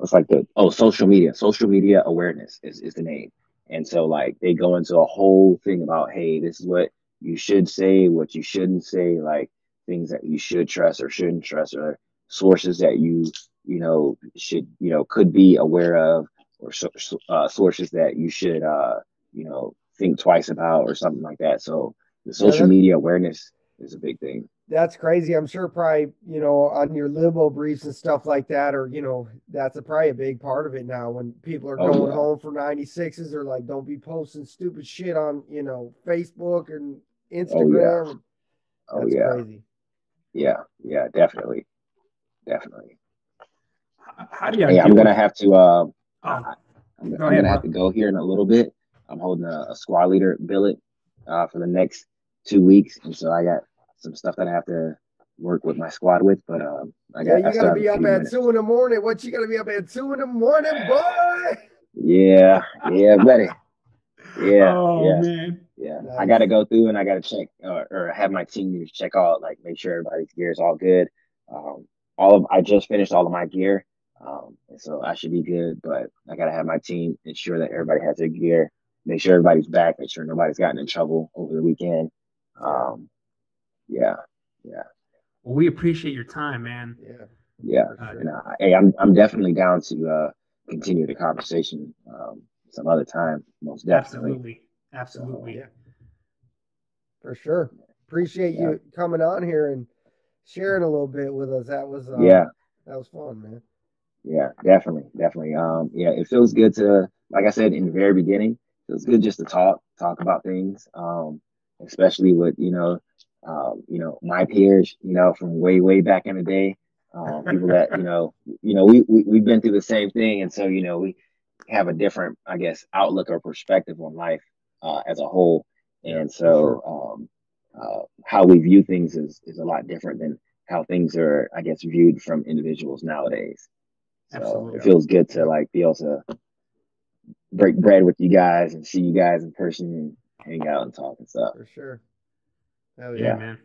It's like the oh social media. Social media awareness is, is the name. And so like they go into a whole thing about hey, this is what you should say, what you shouldn't say, like things that you should trust or shouldn't trust, or sources that you you know should you know could be aware of, or uh, sources that you should uh, you know, think twice about or something like that. So the social yeah, media awareness is a big thing. That's crazy. I'm sure probably, you know, on your libo briefs and stuff like that, or, you know, that's a, probably a big part of it now when people are oh, going yeah. home for 96s. They're like, don't be posting stupid shit on, you know, Facebook and Instagram. Oh, yeah. Oh, yeah. crazy. Yeah. Yeah, definitely. Definitely. How do you? Hey, I'm gonna have to. Uh, oh. I'm, I'm gonna have to go here in a little bit. I'm holding a, a squad leader billet uh, for the next two weeks, and so I got some stuff that I have to work with my squad with. But um, I got. Yeah, you gotta be up at minutes. two in the morning. What you gotta be up at two in the morning, boy? Yeah, yeah, buddy. Yeah, oh, yeah, man. yeah. Nice. I gotta go through and I gotta check uh, or have my team check out, like make sure everybody's gear is all good. Um, all of I just finished all of my gear, um, and so I should be good. But I gotta have my team ensure that everybody has their gear, make sure everybody's back, make sure nobody's gotten in trouble over the weekend. Um, yeah, yeah. Well, we appreciate your time, man. Yeah, yeah. Uh, and, uh, hey, I'm I'm definitely down to uh, continue the conversation um, some other time. Most definitely. Absolutely, absolutely. So, yeah. For sure. Appreciate yeah. you coming on here and sharing a little bit with us. That was uh, yeah, that was fun, man. Yeah, definitely, definitely. Um, yeah, it feels good to, like I said in the very beginning, it feels good just to talk, talk about things. Um, especially with you know, um, you know, my peers, you know, from way, way back in the day, um, people that you know, you know, we, we we've been through the same thing, and so you know, we have a different, I guess, outlook or perspective on life uh, as a whole, and so um, uh, how we view things is, is a lot different than how things are, I guess, viewed from individuals nowadays. So Absolutely. it feels good to like be able to break bread with you guys and see you guys in person and hang out and talk and stuff. For sure. Hell yeah, yeah. man.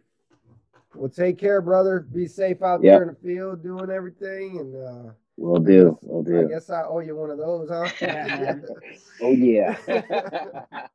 Well, take care, brother. Be safe out yep. there in the field doing everything. And uh, we'll do. We'll do. I guess I owe you one of those, huh? oh, yeah.